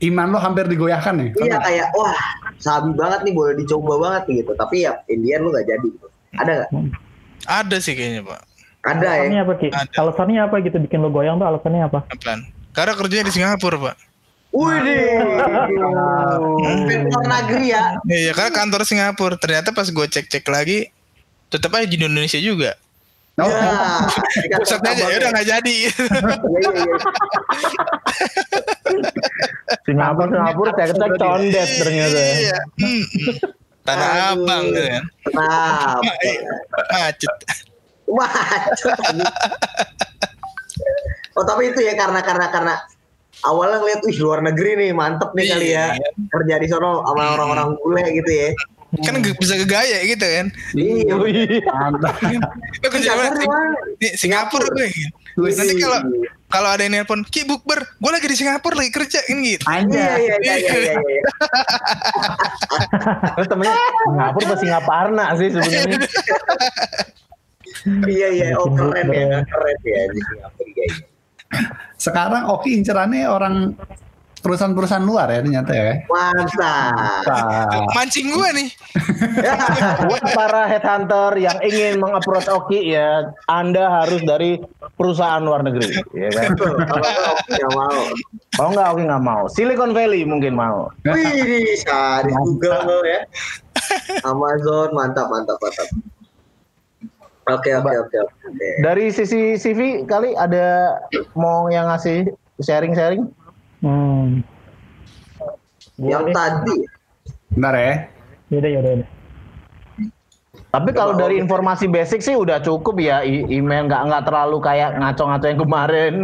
Iman lo hampir digoyahkan nih. iya kayak wah sabi banget nih boleh dicoba banget nih gitu tapi ya Indian lu nggak jadi gitu ada nggak Ada sih kayaknya pak. Ada ya Alasannya apa Ki? Ada. Alasannya apa gitu bikin lo goyang tuh alasannya apa? Apaan? Karena kerjanya di Singapura pak. Wih luar negeri ya Iya karena kantor Singapura. Ternyata pas gue cek-cek lagi tetap aja di Indonesia juga. Oh, ya aja ya udah nggak jadi. Singapura Singapura saya cek condet ternyata. Iya. Hmm. Tanah. Abang gitu kan. Kenapa? Macet. Macet. oh tapi itu ya karena karena karena awalnya ngeliat wih luar negeri nih mantep nih kali ya Iya. kerja di sono sama orang-orang bule gitu ya. Kan bisa kegaya gitu kan. Iya. Mantap. Kerja? Jakarta, Bang. Di Singapura gue. Nanti kalau kalau ada yang nelpon, Ki bukber, gue lagi di Singapura lagi kerja kan gitu. Iya Aja. iya iya iya iya. iya. Terus temennya Singapura apa Singaparna sih sebenarnya? Iya iya, oh keren ya, keren ya di Singapura iya. Sekarang Oki incerannya orang perusahaan-perusahaan luar ya ternyata ya. Mantap. Nah, Mancing gue nih. buat para headhunter yang ingin mengapproach Oki ya, Anda harus dari perusahaan luar negeri, ya kan? Kalau Oki nggak mau. Kalau nggak Oki nggak mau, Silicon Valley mungkin mau. Wih, di Google ya. Amazon mantap mantap mantap. Oke oke oke. Dari sisi CV kali ada mau yang ngasih sharing-sharing? Hmm. Yang tadi Bentar ya. Yaudah, yaudah, yaudah. Tapi kalau dari informasi basic sih udah cukup ya i- email nggak nggak terlalu kayak ngaco-ngaco yang kemarin.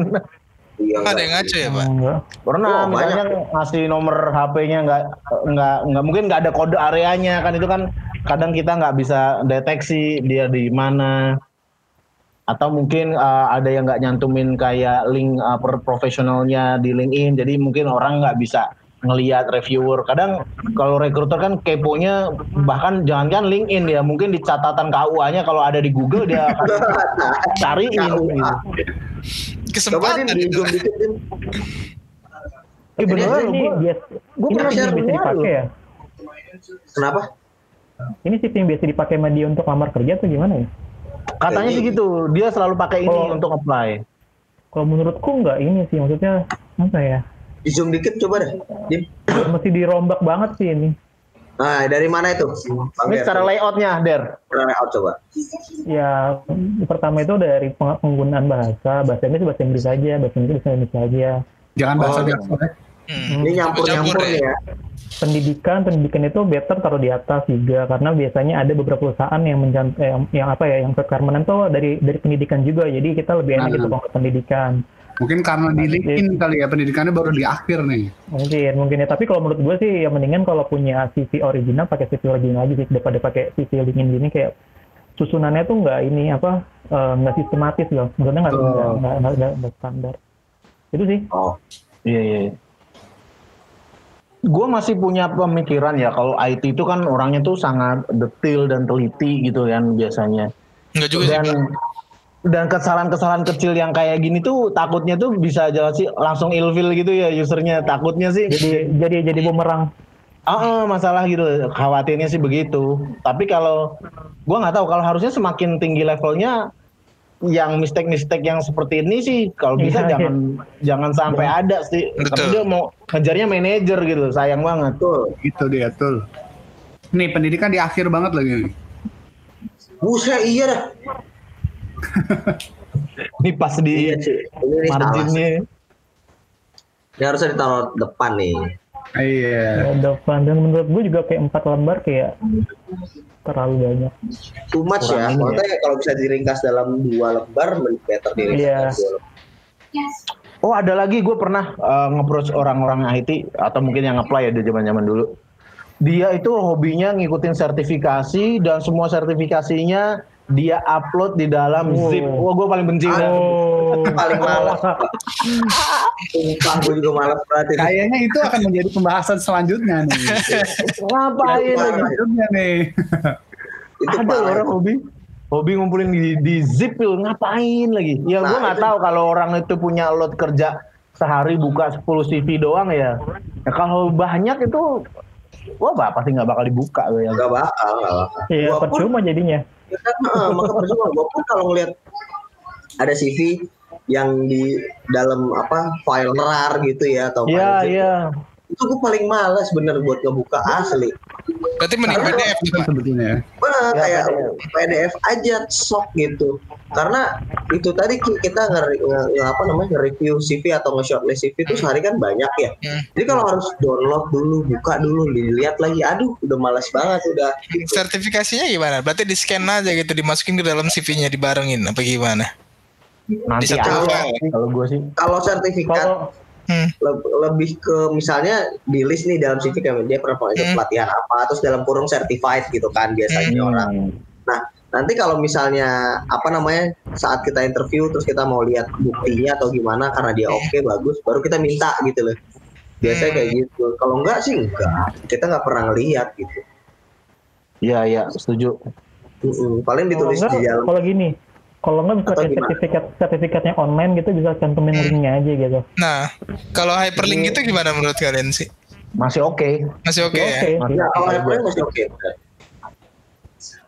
Iya, Ada yang ngaco ya, Pak? Enggak. Pernah Oh, misalnya ngasih nomor HP-nya nggak nggak nggak mungkin nggak ada kode areanya kan itu kan kadang kita nggak bisa deteksi dia di mana atau mungkin uh, ada yang nggak nyantumin kayak link uh, per- profesionalnya di LinkedIn jadi mungkin orang nggak bisa ngelihat reviewer kadang kalau rekruter kan keponya bahkan jangankan LinkedIn ya mungkin di catatan KUA-nya kalau ada di Google dia akan cariin gitu. Kesempatan itu. zoom dikit Din. Eh beneran gua ini pernah share semua dipakai ya. Kenapa? Ini sih yang biasa dipakai sama dia untuk lamar kerja atau gimana ya? Katanya sih gitu, dia selalu pakai ini Oh. untuk apply. Kalau menurutku nggak ini sih, maksudnya apa ya? Di zoom dikit coba deh. Dim. Mesti dirombak banget sih ini. Nah, dari mana itu? Bang Ini Der, secara layoutnya, Der. Secara layout coba. Ya, pertama itu dari peng- penggunaan bahasa, bahasa Inggris bahasa Inggris aja, bahasa Inggris bahasa Inggris aja. Jangan bahasa Oh, biasa. Ya. Hmm. Ini nyampur-nyampur nih ya. Pendidikan, pendidikan itu better taruh di atas juga karena biasanya ada beberapa perusahaan yang menjant eh, yang, yang apa ya, yang requirement tuh dari dari pendidikan juga. Jadi kita lebih enak Hmm. gitu kalau ke pendidikan. Mungkin karena di LinkedIn kali ya pendidikannya baru di akhir nih. Mungkin, mungkin ya. Tapi kalau menurut gue sih, ya mendingan kalau punya CV original, pakai CV original aja sih, daripada pakai CV LinkedIn gini kayak susunannya tuh nggak ini apa, eh, nggak sistematis loh. Maksudnya nggak Betul. nggak- standar. Itu sih. Oh, Iya, iya. Gue masih punya pemikiran ya kalau IT itu kan orangnya tuh sangat detail dan teliti gitu kan biasanya. Enggak juga sih, Dan Pak. dan kesalahan-kesalahan kecil yang kayak gini tuh takutnya tuh bisa aja sih langsung ilfil gitu ya usernya takutnya sih. Jadi jadi jadi bumerang. Ah, ah, masalah gitu khawatirnya sih begitu. Tapi kalau gua nggak tahu kalau harusnya semakin tinggi levelnya yang mistake-mistake yang seperti ini sih kalau bisa Iya, jangan jangan sampai ada sih. Tapi Betul. dia mau ngejarnya manajer gitu, sayang banget. betul. Gitu dia, tuh. Nih pendidikan di akhir banget lagi nih. Buset iya dah. Ini pas di Iya. Ini marginnya. Ini harusnya ditaruh depan nih. Iya. Ya, depan dan menurut gue juga kayak empat lembar kayak terlalu banyak. Too much Kurang ya. ini Maksudnya kalau bisa diringkas dalam dua lembar, men- better diringkas Iya. dalam dua lembar. Oh ada lagi gue pernah uh, nge-approach orang-orang IT atau mungkin yang apply ya di zaman-zaman dulu. Dia itu hobinya ngikutin sertifikasi dan semua sertifikasinya dia upload di dalam Wow. zip. Wah gue paling benci dah. Oh, Paling malas. Sumpah gue juga malas banget ini. Kayaknya itu akan menjadi pembahasan selanjutnya nih. Ngapain lagi? selanjutnya nih. Itu Ada loh parah. orang hobi hobi ngumpulin di, di zip tuh ngapain lagi? Ya gue Nah, nggak itu- tahu kalau orang itu punya load kerja sehari buka 10 CV doang ya. Ya kalau banyak itu wah pasti nggak bakal dibuka gue ya. Gak bakal. Iya, percuma jadinya. Ya maka percuma. Gue pun kalau ngeliat ada CV yang di dalam apa file rar gitu ya atau Iya file iya. itu gue paling males bener buat ngebuka asli. Berarti mending PDF Kan sebetulnya ya. Ya, kayak PDF. Aja sok gitu. Karena itu tadi ki- kita nge, nge- nge- apa namanya nge-review CV atau nge-shortlist CV itu sehari kan banyak ya. Hmm. Jadi kalau harus download dulu, buka dulu, dilihat lagi, aduh udah malas banget udah. Sertifikasinya gimana? Berarti di scan aja gitu, dimasukin ke dalam CV-nya dibarengin apa gimana? Nanti aja kalau gue sih. Kalau sertifikat Kalau Hmm. le- lebih ke misalnya di list nih dalam CV kayak dia pernah ikut Hmm. pelatihan apa, terus dalam kurung certified gitu kan biasanya Hmm. orang. Nah, nanti kalau misalnya apa namanya saat kita interview terus kita mau lihat buktinya atau gimana karena dia oke bagus, baru kita minta gitu loh. Biasanya Hmm. kayak gitu. Kalau enggak sih enggak. Kita nggak pernah ngelihat gitu. Iya iya setuju. Mm-mm. Paling ditulis enggak, di dalam. kalau gini, kalau nggak bisa pakai sertifikat sertifikatnya online gitu bisa cantumin Hmm. linknya aja gitu. Nah, kalau hyperlink itu gimana menurut kalian sih? Masih oke. Masih oke ya? Oke. Masih Ya, kalau oke. hyperlink masih oke.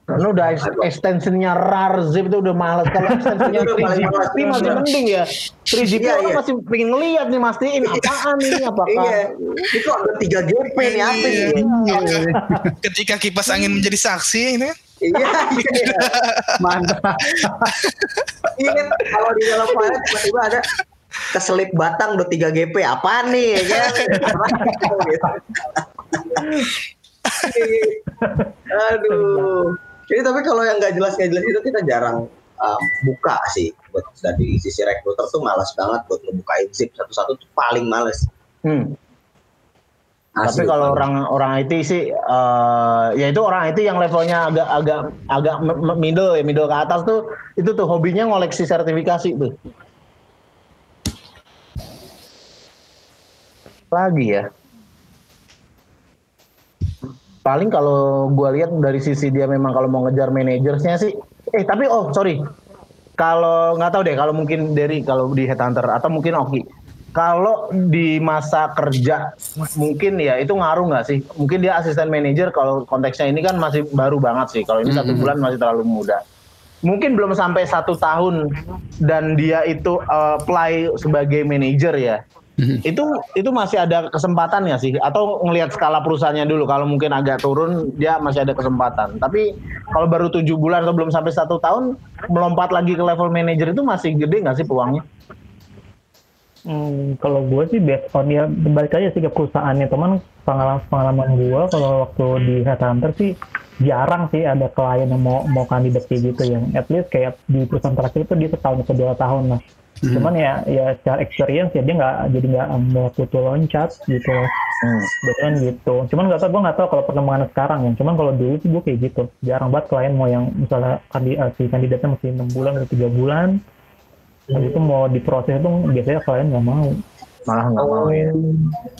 Karena udah ex- extensionnya rar zip itu udah males. Kalau extensionnya Itu udah paling 3GP males. masih mending ya. 3GP Iya, orang iya. masih pengen ngeliat nih mastiin apaan nih apakah. Iya, itu ada tiga GP nih apa nih? Iya. Ketika kipas angin menjadi saksi ini kan? Iya, iya. Mantap. Ingat kalau di dalam file tiba-tiba ada keselip batang udah 3 GP apa nih ya kan? Aduh. Ini tapi kalau yang nggak jelas nggak jelas itu kita jarang um, buka sih buat dari sisi rekruter tuh malas banget buat ngebukain zip satu-satu tuh paling males. Hmm. Asli. Tapi kalau orang orang IT sih, eh ya itu orang IT yang levelnya agak agak agak middle ya middle ke atas tuh itu tuh hobinya ngoleksi sertifikasi tuh. Lagi ya. Paling kalau gua lihat dari sisi dia memang kalau mau ngejar manajersnya sih, eh tapi oh sorry, kalau nggak tahu deh kalau mungkin dari kalau di headhunter atau mungkin Oki kalau di masa kerja mungkin ya itu ngaruh nggak sih? Mungkin dia asisten manajer kalau konteksnya ini kan masih baru banget sih. Kalau ini satu bulan masih terlalu muda. Mungkin belum sampai satu tahun dan dia itu uh, apply sebagai manajer ya. Itu itu masih ada kesempatan ya sih? Atau ngelihat skala perusahaannya dulu kalau mungkin agak turun dia masih ada kesempatan. Tapi kalau baru tujuh bulan atau belum sampai satu tahun melompat lagi ke level manajer itu masih gede nggak sih peluangnya Hmm, kalau gue sih based on ya balik aja sih ke perusahaannya teman pengalaman pengalaman gue kalau waktu di headhunter sih jarang sih ada klien yang mau mau kandidat kayak gitu yang at least kayak di perusahaan terakhir itu dia setahun atau dua tahun lah cuman ya ya secara experience ya dia nggak jadi nggak nggak butuh loncat gitu Hmm. Kebetulan gitu. Cuman nggak tau, gue nggak tahu kalau perkembangan sekarang ya. Cuman kalau dulu sih gue kayak gitu. Jarang banget klien mau yang misalnya kandi, eh, si kandidatnya masih enam bulan atau tiga bulan. Habis itu mau diproses itu biasanya klien nggak mau. malah nggak mau ya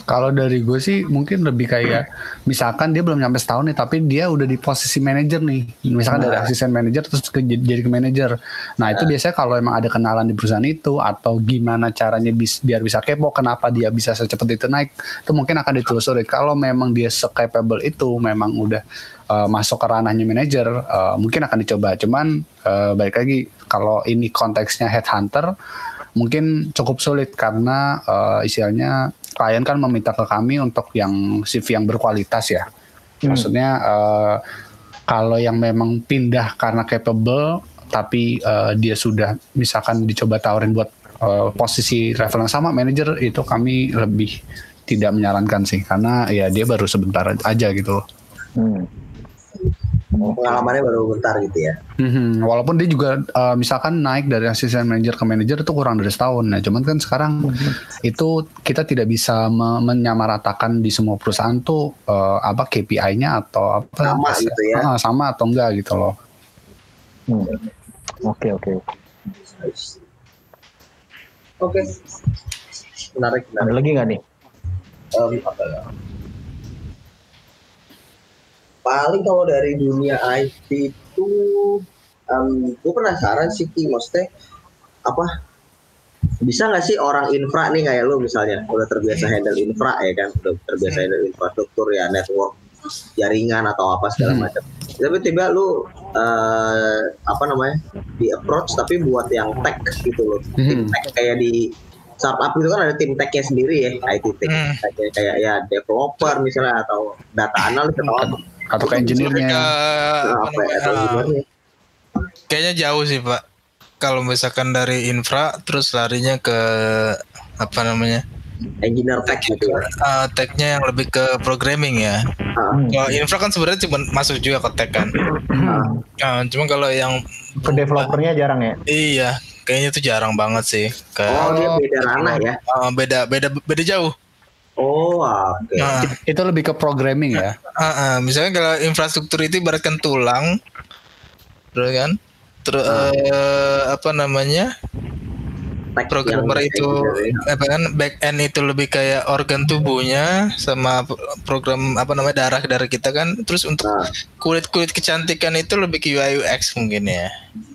Kalau dari gue sih mungkin lebih kayak misalkan dia belum nyampe setahun nih tapi dia udah di posisi manajer nih. Misalkan dari asisten manajer terus ke, jadi ke manajer. Nah, itu biasanya kalau emang ada kenalan di perusahaan itu atau gimana caranya bis, biar bisa kepo kenapa dia bisa secepat itu naik, itu mungkin akan ditelusuri. Kalau memang dia se-capable itu memang udah uh, masuk ke ranahnya manajer, uh, mungkin akan dicoba. Cuman uh, balik lagi kalau ini konteksnya headhunter mungkin cukup sulit karena uh, istilahnya klien kan meminta ke kami untuk yang CV yang berkualitas ya. Maksudnya uh, kalau yang memang pindah karena capable tapi uh, dia sudah misalkan dicoba tawarin buat uh, posisi level yang sama manajer itu kami lebih tidak menyarankan sih karena ya dia baru sebentar aja gitu loh. Hmm. Pengalamannya baru bentar gitu ya. Mhm, Walaupun dia juga uh, misalkan naik dari asisten manajer ke manajer itu kurang dari setahun. Nah, cuman kan sekarang itu kita tidak bisa me- menyamaratakan di semua perusahaan tuh uh, apa KPI-nya atau apa Sama gitu ya. Ah, sama atau enggak gitu loh. Hmm. Oke oke. Oke. Menarik, Ada menarik. lagi nggak nih? Em, apa ya? Paling kalau dari dunia IT itu, gue penasaran sih, Ki, maksudnya apa? Bisa nggak sih orang infra nih kayak lu misalnya udah terbiasa handle infra ya kan, udah terbiasa handle infrastruktur ya network, jaringan atau apa segala macam. Tapi tiba lu eh, apa namanya di approach tapi buat yang tech gitu loh, tim Mhm. tech kayak di startup itu kan ada tim technya sendiri ya, IT tech Hmm. kayak, kayak ya developer misalnya atau data analis atau apa. Atau ke engineer-nya. Mereka, Nah, ya, atau namanya, gimana? kayaknya jauh sih pak kalau misalkan dari infra terus larinya ke apa namanya engineer tech gitu ya. uh, tech-nya yang lebih ke programming ya Ah, kalau infra kan sebenarnya cuma masuk juga ke tech kan Hmm. Uh, cuma kalau yang Ke developernya jarang ya. iya kayaknya itu jarang banget sih ke Oh, dia beda ranah ya. uh, beda beda beda jauh Oh, oke. Nah, Itu lebih ke programming ya. uh, uh, misalnya kalau infrastruktur itu ibaratkan tulang terus kan terus eh, apa namanya programmer itu ya. apa kan back end itu lebih kayak organ tubuhnya sama program apa namanya darah darah kita kan terus untuk Nah. kulit kulit kecantikan itu lebih ke UI UX mungkin ya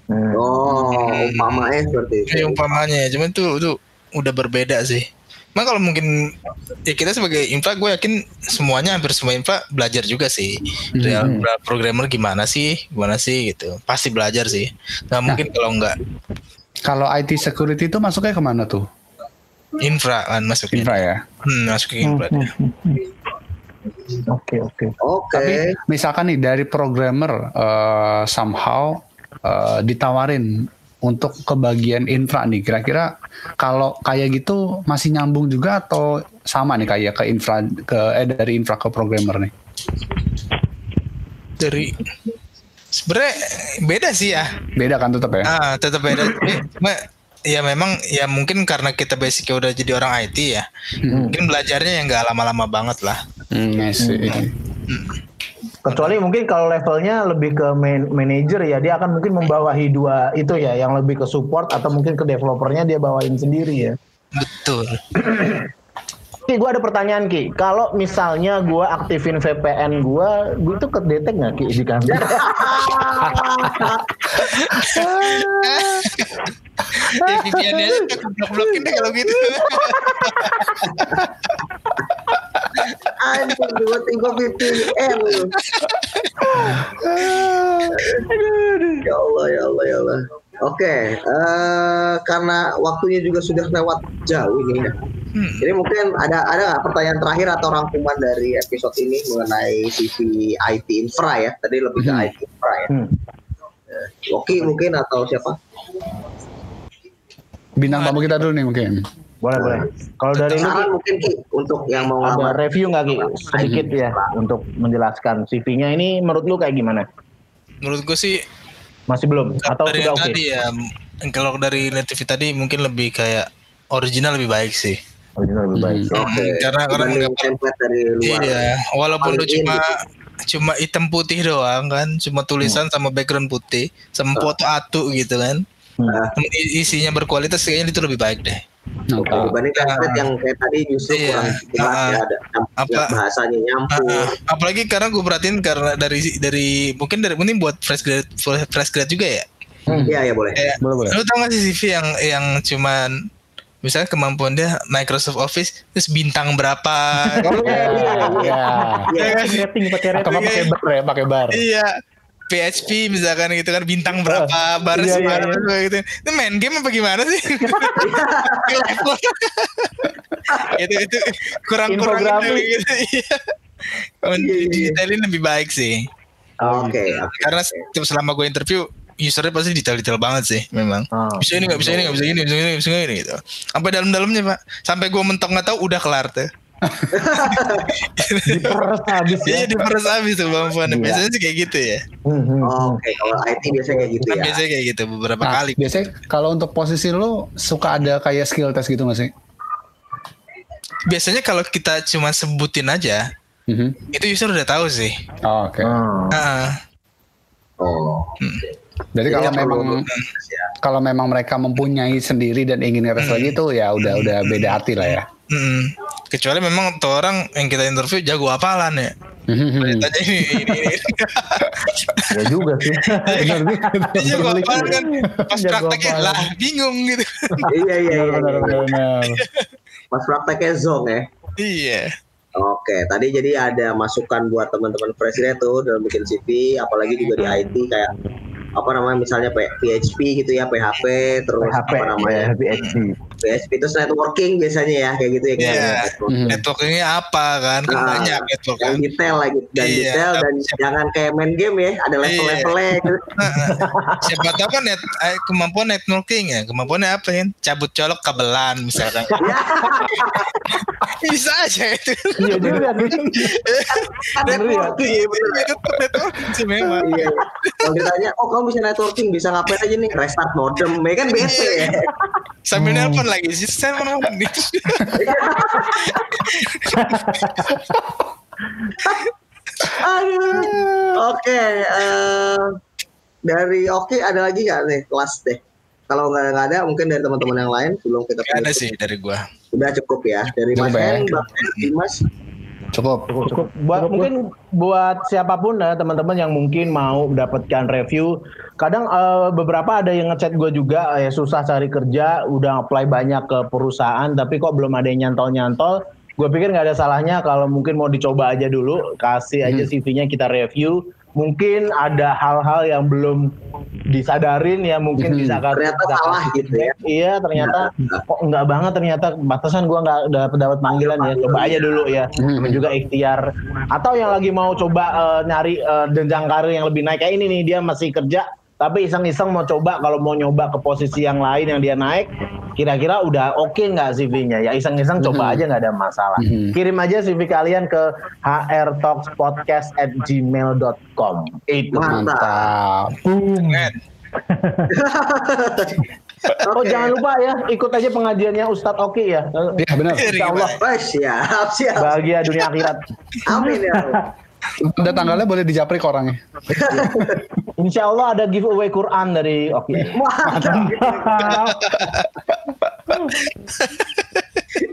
Hmm. Oh, umpamanya seperti itu. Kayak umpamanya cuman tuh itu udah berbeda sih Emang kalau mungkin ya kita sebagai infra gue yakin semuanya hampir semua infra belajar juga sih real programmer gimana sih gimana sih gitu pasti belajar sih nggak mungkin kalau nggak Kalau IT security itu masuknya ke mana tuh? infra kan masuknya Infra ya. hmm, masuk ke infra dia. Oke oke. Oke. Tapi misalkan nih dari programmer eh, somehow eh, ditawarin untuk ke bagian infra nih, kira-kira kalau kayak gitu masih nyambung juga atau sama nih kayak ke infra ke eh dari infra ke programmer nih? dari Sebenarnya beda sih ya. Beda kan tetap ya? Ah, tetap beda. Cuma ya memang ya mungkin karena kita basicnya udah jadi orang IT ya. Mungkin belajarnya yang nggak lama-lama banget lah. Hmm, I see. Kecuali mungkin kalau levelnya lebih ke man- manager ya, dia akan mungkin membawahi dua itu ya, yang lebih ke support atau mungkin ke developernya dia bawain sendiri ya. Betul. Ki, gue ada pertanyaan Ki. Kalau misalnya gue aktifin VPN gue, gue tuh kedetek nggak Ki di kantor? ya VPN aja kita blok-blokin deh kalau gitu. Anjing tiba-tiba VPN lu. Ya Allah, ya Allah, ya Allah. Oke, eh, karena waktunya juga sudah lewat jauh ini ya. Hmm. Jadi mungkin ada ada nggak pertanyaan terakhir atau rangkuman dari episode ini mengenai CV IT Infra ya? Tadi lebih ke Hmm. IT Infra ya. Hmm. Oke mungkin atau siapa? Bintang tamu kita dulu nih mungkin. Boleh boleh. Kalau dari lu mungkin Ki untuk yang mau ada review nggak Ki? Sedikit ya untuk menjelaskan CV-nya ini menurut lu kayak gimana? Menurut gue sih Masih belum? Atau dari sudah oke? tadi ya, kalau dari native tadi mungkin lebih kayak original lebih baik sih. Original lebih baik. Hmm. Oke. Karena orang nggak template dari luar. Iya, walaupun lu cuma cuma hitam putih doang kan, cuma tulisan sama background putih, sama foto atu gitu kan. Nah, I- Isinya berkualitas kayaknya itu lebih baik deh. Oke, Mantap. dibanding template yang kayak tadi justru Iya. kurang jelas Ah. ya ada Apa- bahasanya nyampur. Ah, ah. apalagi karena gue perhatiin karena dari dari mungkin dari mungkin buat fresh grad fresh grad juga ya. Iya ya boleh. Kayak, Boleh, boleh. Lu tau gak sih CV yang yang cuman misalnya kemampuan dia Microsoft Office terus bintang berapa? Ya, ya. Iya. Pakai rating, pakai Atau rating. nggak pakai bar ya, pakai bar. iya. PHP misalkan gitu kan bintang berapa baris Iya, iya, berapa gitu. Itu main game apa gimana sih? itu itu kurang-kurang Infografi. gitu. Iya. Men- Detailin lebih baik sih. Oke, oke. Karena setiap selama gue interview usernya pasti detail-detail banget sih memang. Ah. Bisa ini nggak bisa ini nggak bisa ini bisa ini bisa ini gitu. Sampai dalam-dalamnya pak. Sampai gue mentok nggak tahu udah kelar tuh. Diperes habis ya. Iya diperes habis tuh kemampuannya. Iya. Biasanya sih kayak gitu ya. Hmm, hmm, hmm. Oke, kalau IT biasanya kayak gitu Kan ya. biasanya kayak gitu beberapa Nah, kali. biasanya kalau untuk posisi lu suka ada kayak skill test gitu gak sih? Biasanya kalau kita cuma sebutin aja, Mhm. itu user udah tahu sih. Oh, Oke. Hmm. Ah, Oh. Jadi kalau memang ya. kalau memang mereka mempunyai sendiri dan ingin ngetes lagi itu ya udah udah beda hati lah ya. mm. Kecuali memang tuh orang yang kita interview jago apalan ya. Mhm. Tanya ini, ini, ini. Ya juga sih. Benar. Dia jago apalan kan. Pas prakteknya lah bingung gitu. Iya iya iya. Benar, benar, benar. Pas prakteknya zong ya. iya. Oke, tadi jadi ada masukan buat teman-teman presiden tuh dalam bikin CV, apalagi juga di IT kayak apa namanya misalnya PHP gitu ya, PHP, terus PHP apa namanya ya, PHP. PHP terus networking biasanya ya kayak gitu ya. kayak Iya. networking. Mhm. Networkingnya apa kan? Kan Ah, banyak network Yang kan. detail lagi dan Iya, detail dan siap- jangan kayak main game ya, ada level-levelnya gitu. Siapa tahu kan net, eh, kemampuan networking ya. Kemampuannya apa kan? Cabut colok kabelan misalkan. Bisa aja itu. Iya juga. networking ya, bener. Itu networking sih memang. Iya. Kalau ditanya, oh kamu bisa networking, bisa ngapain aja nih? Restart modem, ya kan bete ya. Sambil nelpon lagi sih. Saya mau nelpon nih. Aduh. Oke, eh, dari Oki ada lagi nggak nih last deh? Kalau nggak ada, mungkin dari teman-teman yang lain sebelum kita ada sih dari gua. Udah cukup ya dari Mas Cukup ya. Dimas. Cukup. Cukup. Buat mungkin buat siapa pun ya teman-teman yang mungkin mau mendapatkan review, kadang eh, beberapa ada yang ngechat gue juga ya susah cari kerja, udah apply banyak ke perusahaan, tapi kok belum ada yang nyantol-nyantol. Gue pikir nggak ada salahnya kalau mungkin mau dicoba aja dulu, kasih aja CV-nya kita review. Mungkin ada hal-hal yang belum disadarin ya mungkin Hmm. bisa Ternyata bisa salah gitu ya. Iya ternyata kok enggak banget ternyata batasan gua nggak dapat dapat panggilan ya coba aja dulu ya Hmm. Juga ikhtiar atau yang lagi mau coba eh, nyari eh, jenjang karir yang lebih naik kayak ini nih dia masih kerja tapi iseng-iseng mau coba kalau mau nyoba ke posisi yang lain yang dia naik, kira-kira udah oke nggak CV-nya? Ya iseng-iseng coba aja nggak ada masalah. Mhm. Kirim aja CV kalian ke hrtalkspodcast@gmail.com. Itu. Mantap. Keren. Oh jangan lupa ya, ikut aja pengajiannya Ustadz Oki ya. Iya benar. Insya Allah Wah, siap, siap. bahagia dunia akhirat. Amin ya. Ada tanggalnya boleh dijapri ke orangnya. Insya Allah ada giveaway Quran dari Oki. Mantap.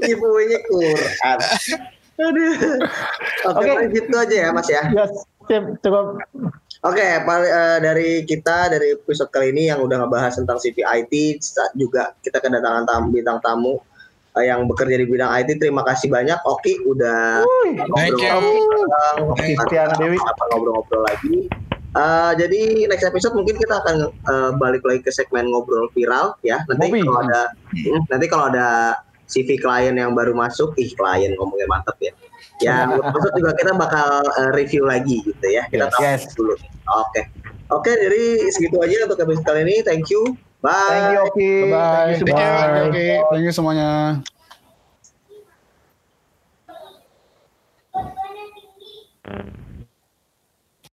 Giveaway-nya Quran. Aduh. Oke, Oke. paling gitu aja ya, Mas ya. Sip, cukup. Oke, paling eh, dari kita dari episode kali ini yang udah ngebahas tentang CVIT sa- juga kita kedatangan tamu bintang tamu yang bekerja di bidang IT. Terima kasih banyak Oki udah ngobrol-ngobrol. Dewi. Apa ngobrol-ngobrol lagi. Eh, jadi next episode mungkin kita akan eh, balik lagi ke segmen ngobrol viral ya. Nanti Bobby. kalau ada hmm, nanti kalau ada CV klien yang baru masuk, ih klien ngomongnya mantep ya. Yang masuk juga kita bakal eh, review lagi gitu ya. Kita Yes. tahu Yes. dulu. Oke. Oke, jadi segitu aja untuk episode kali ini. Thank you. Bye. Thank you Oki. Bye. Bye. Thank you, Bye. Oki. Thank you semuanya. Thank you semuanya.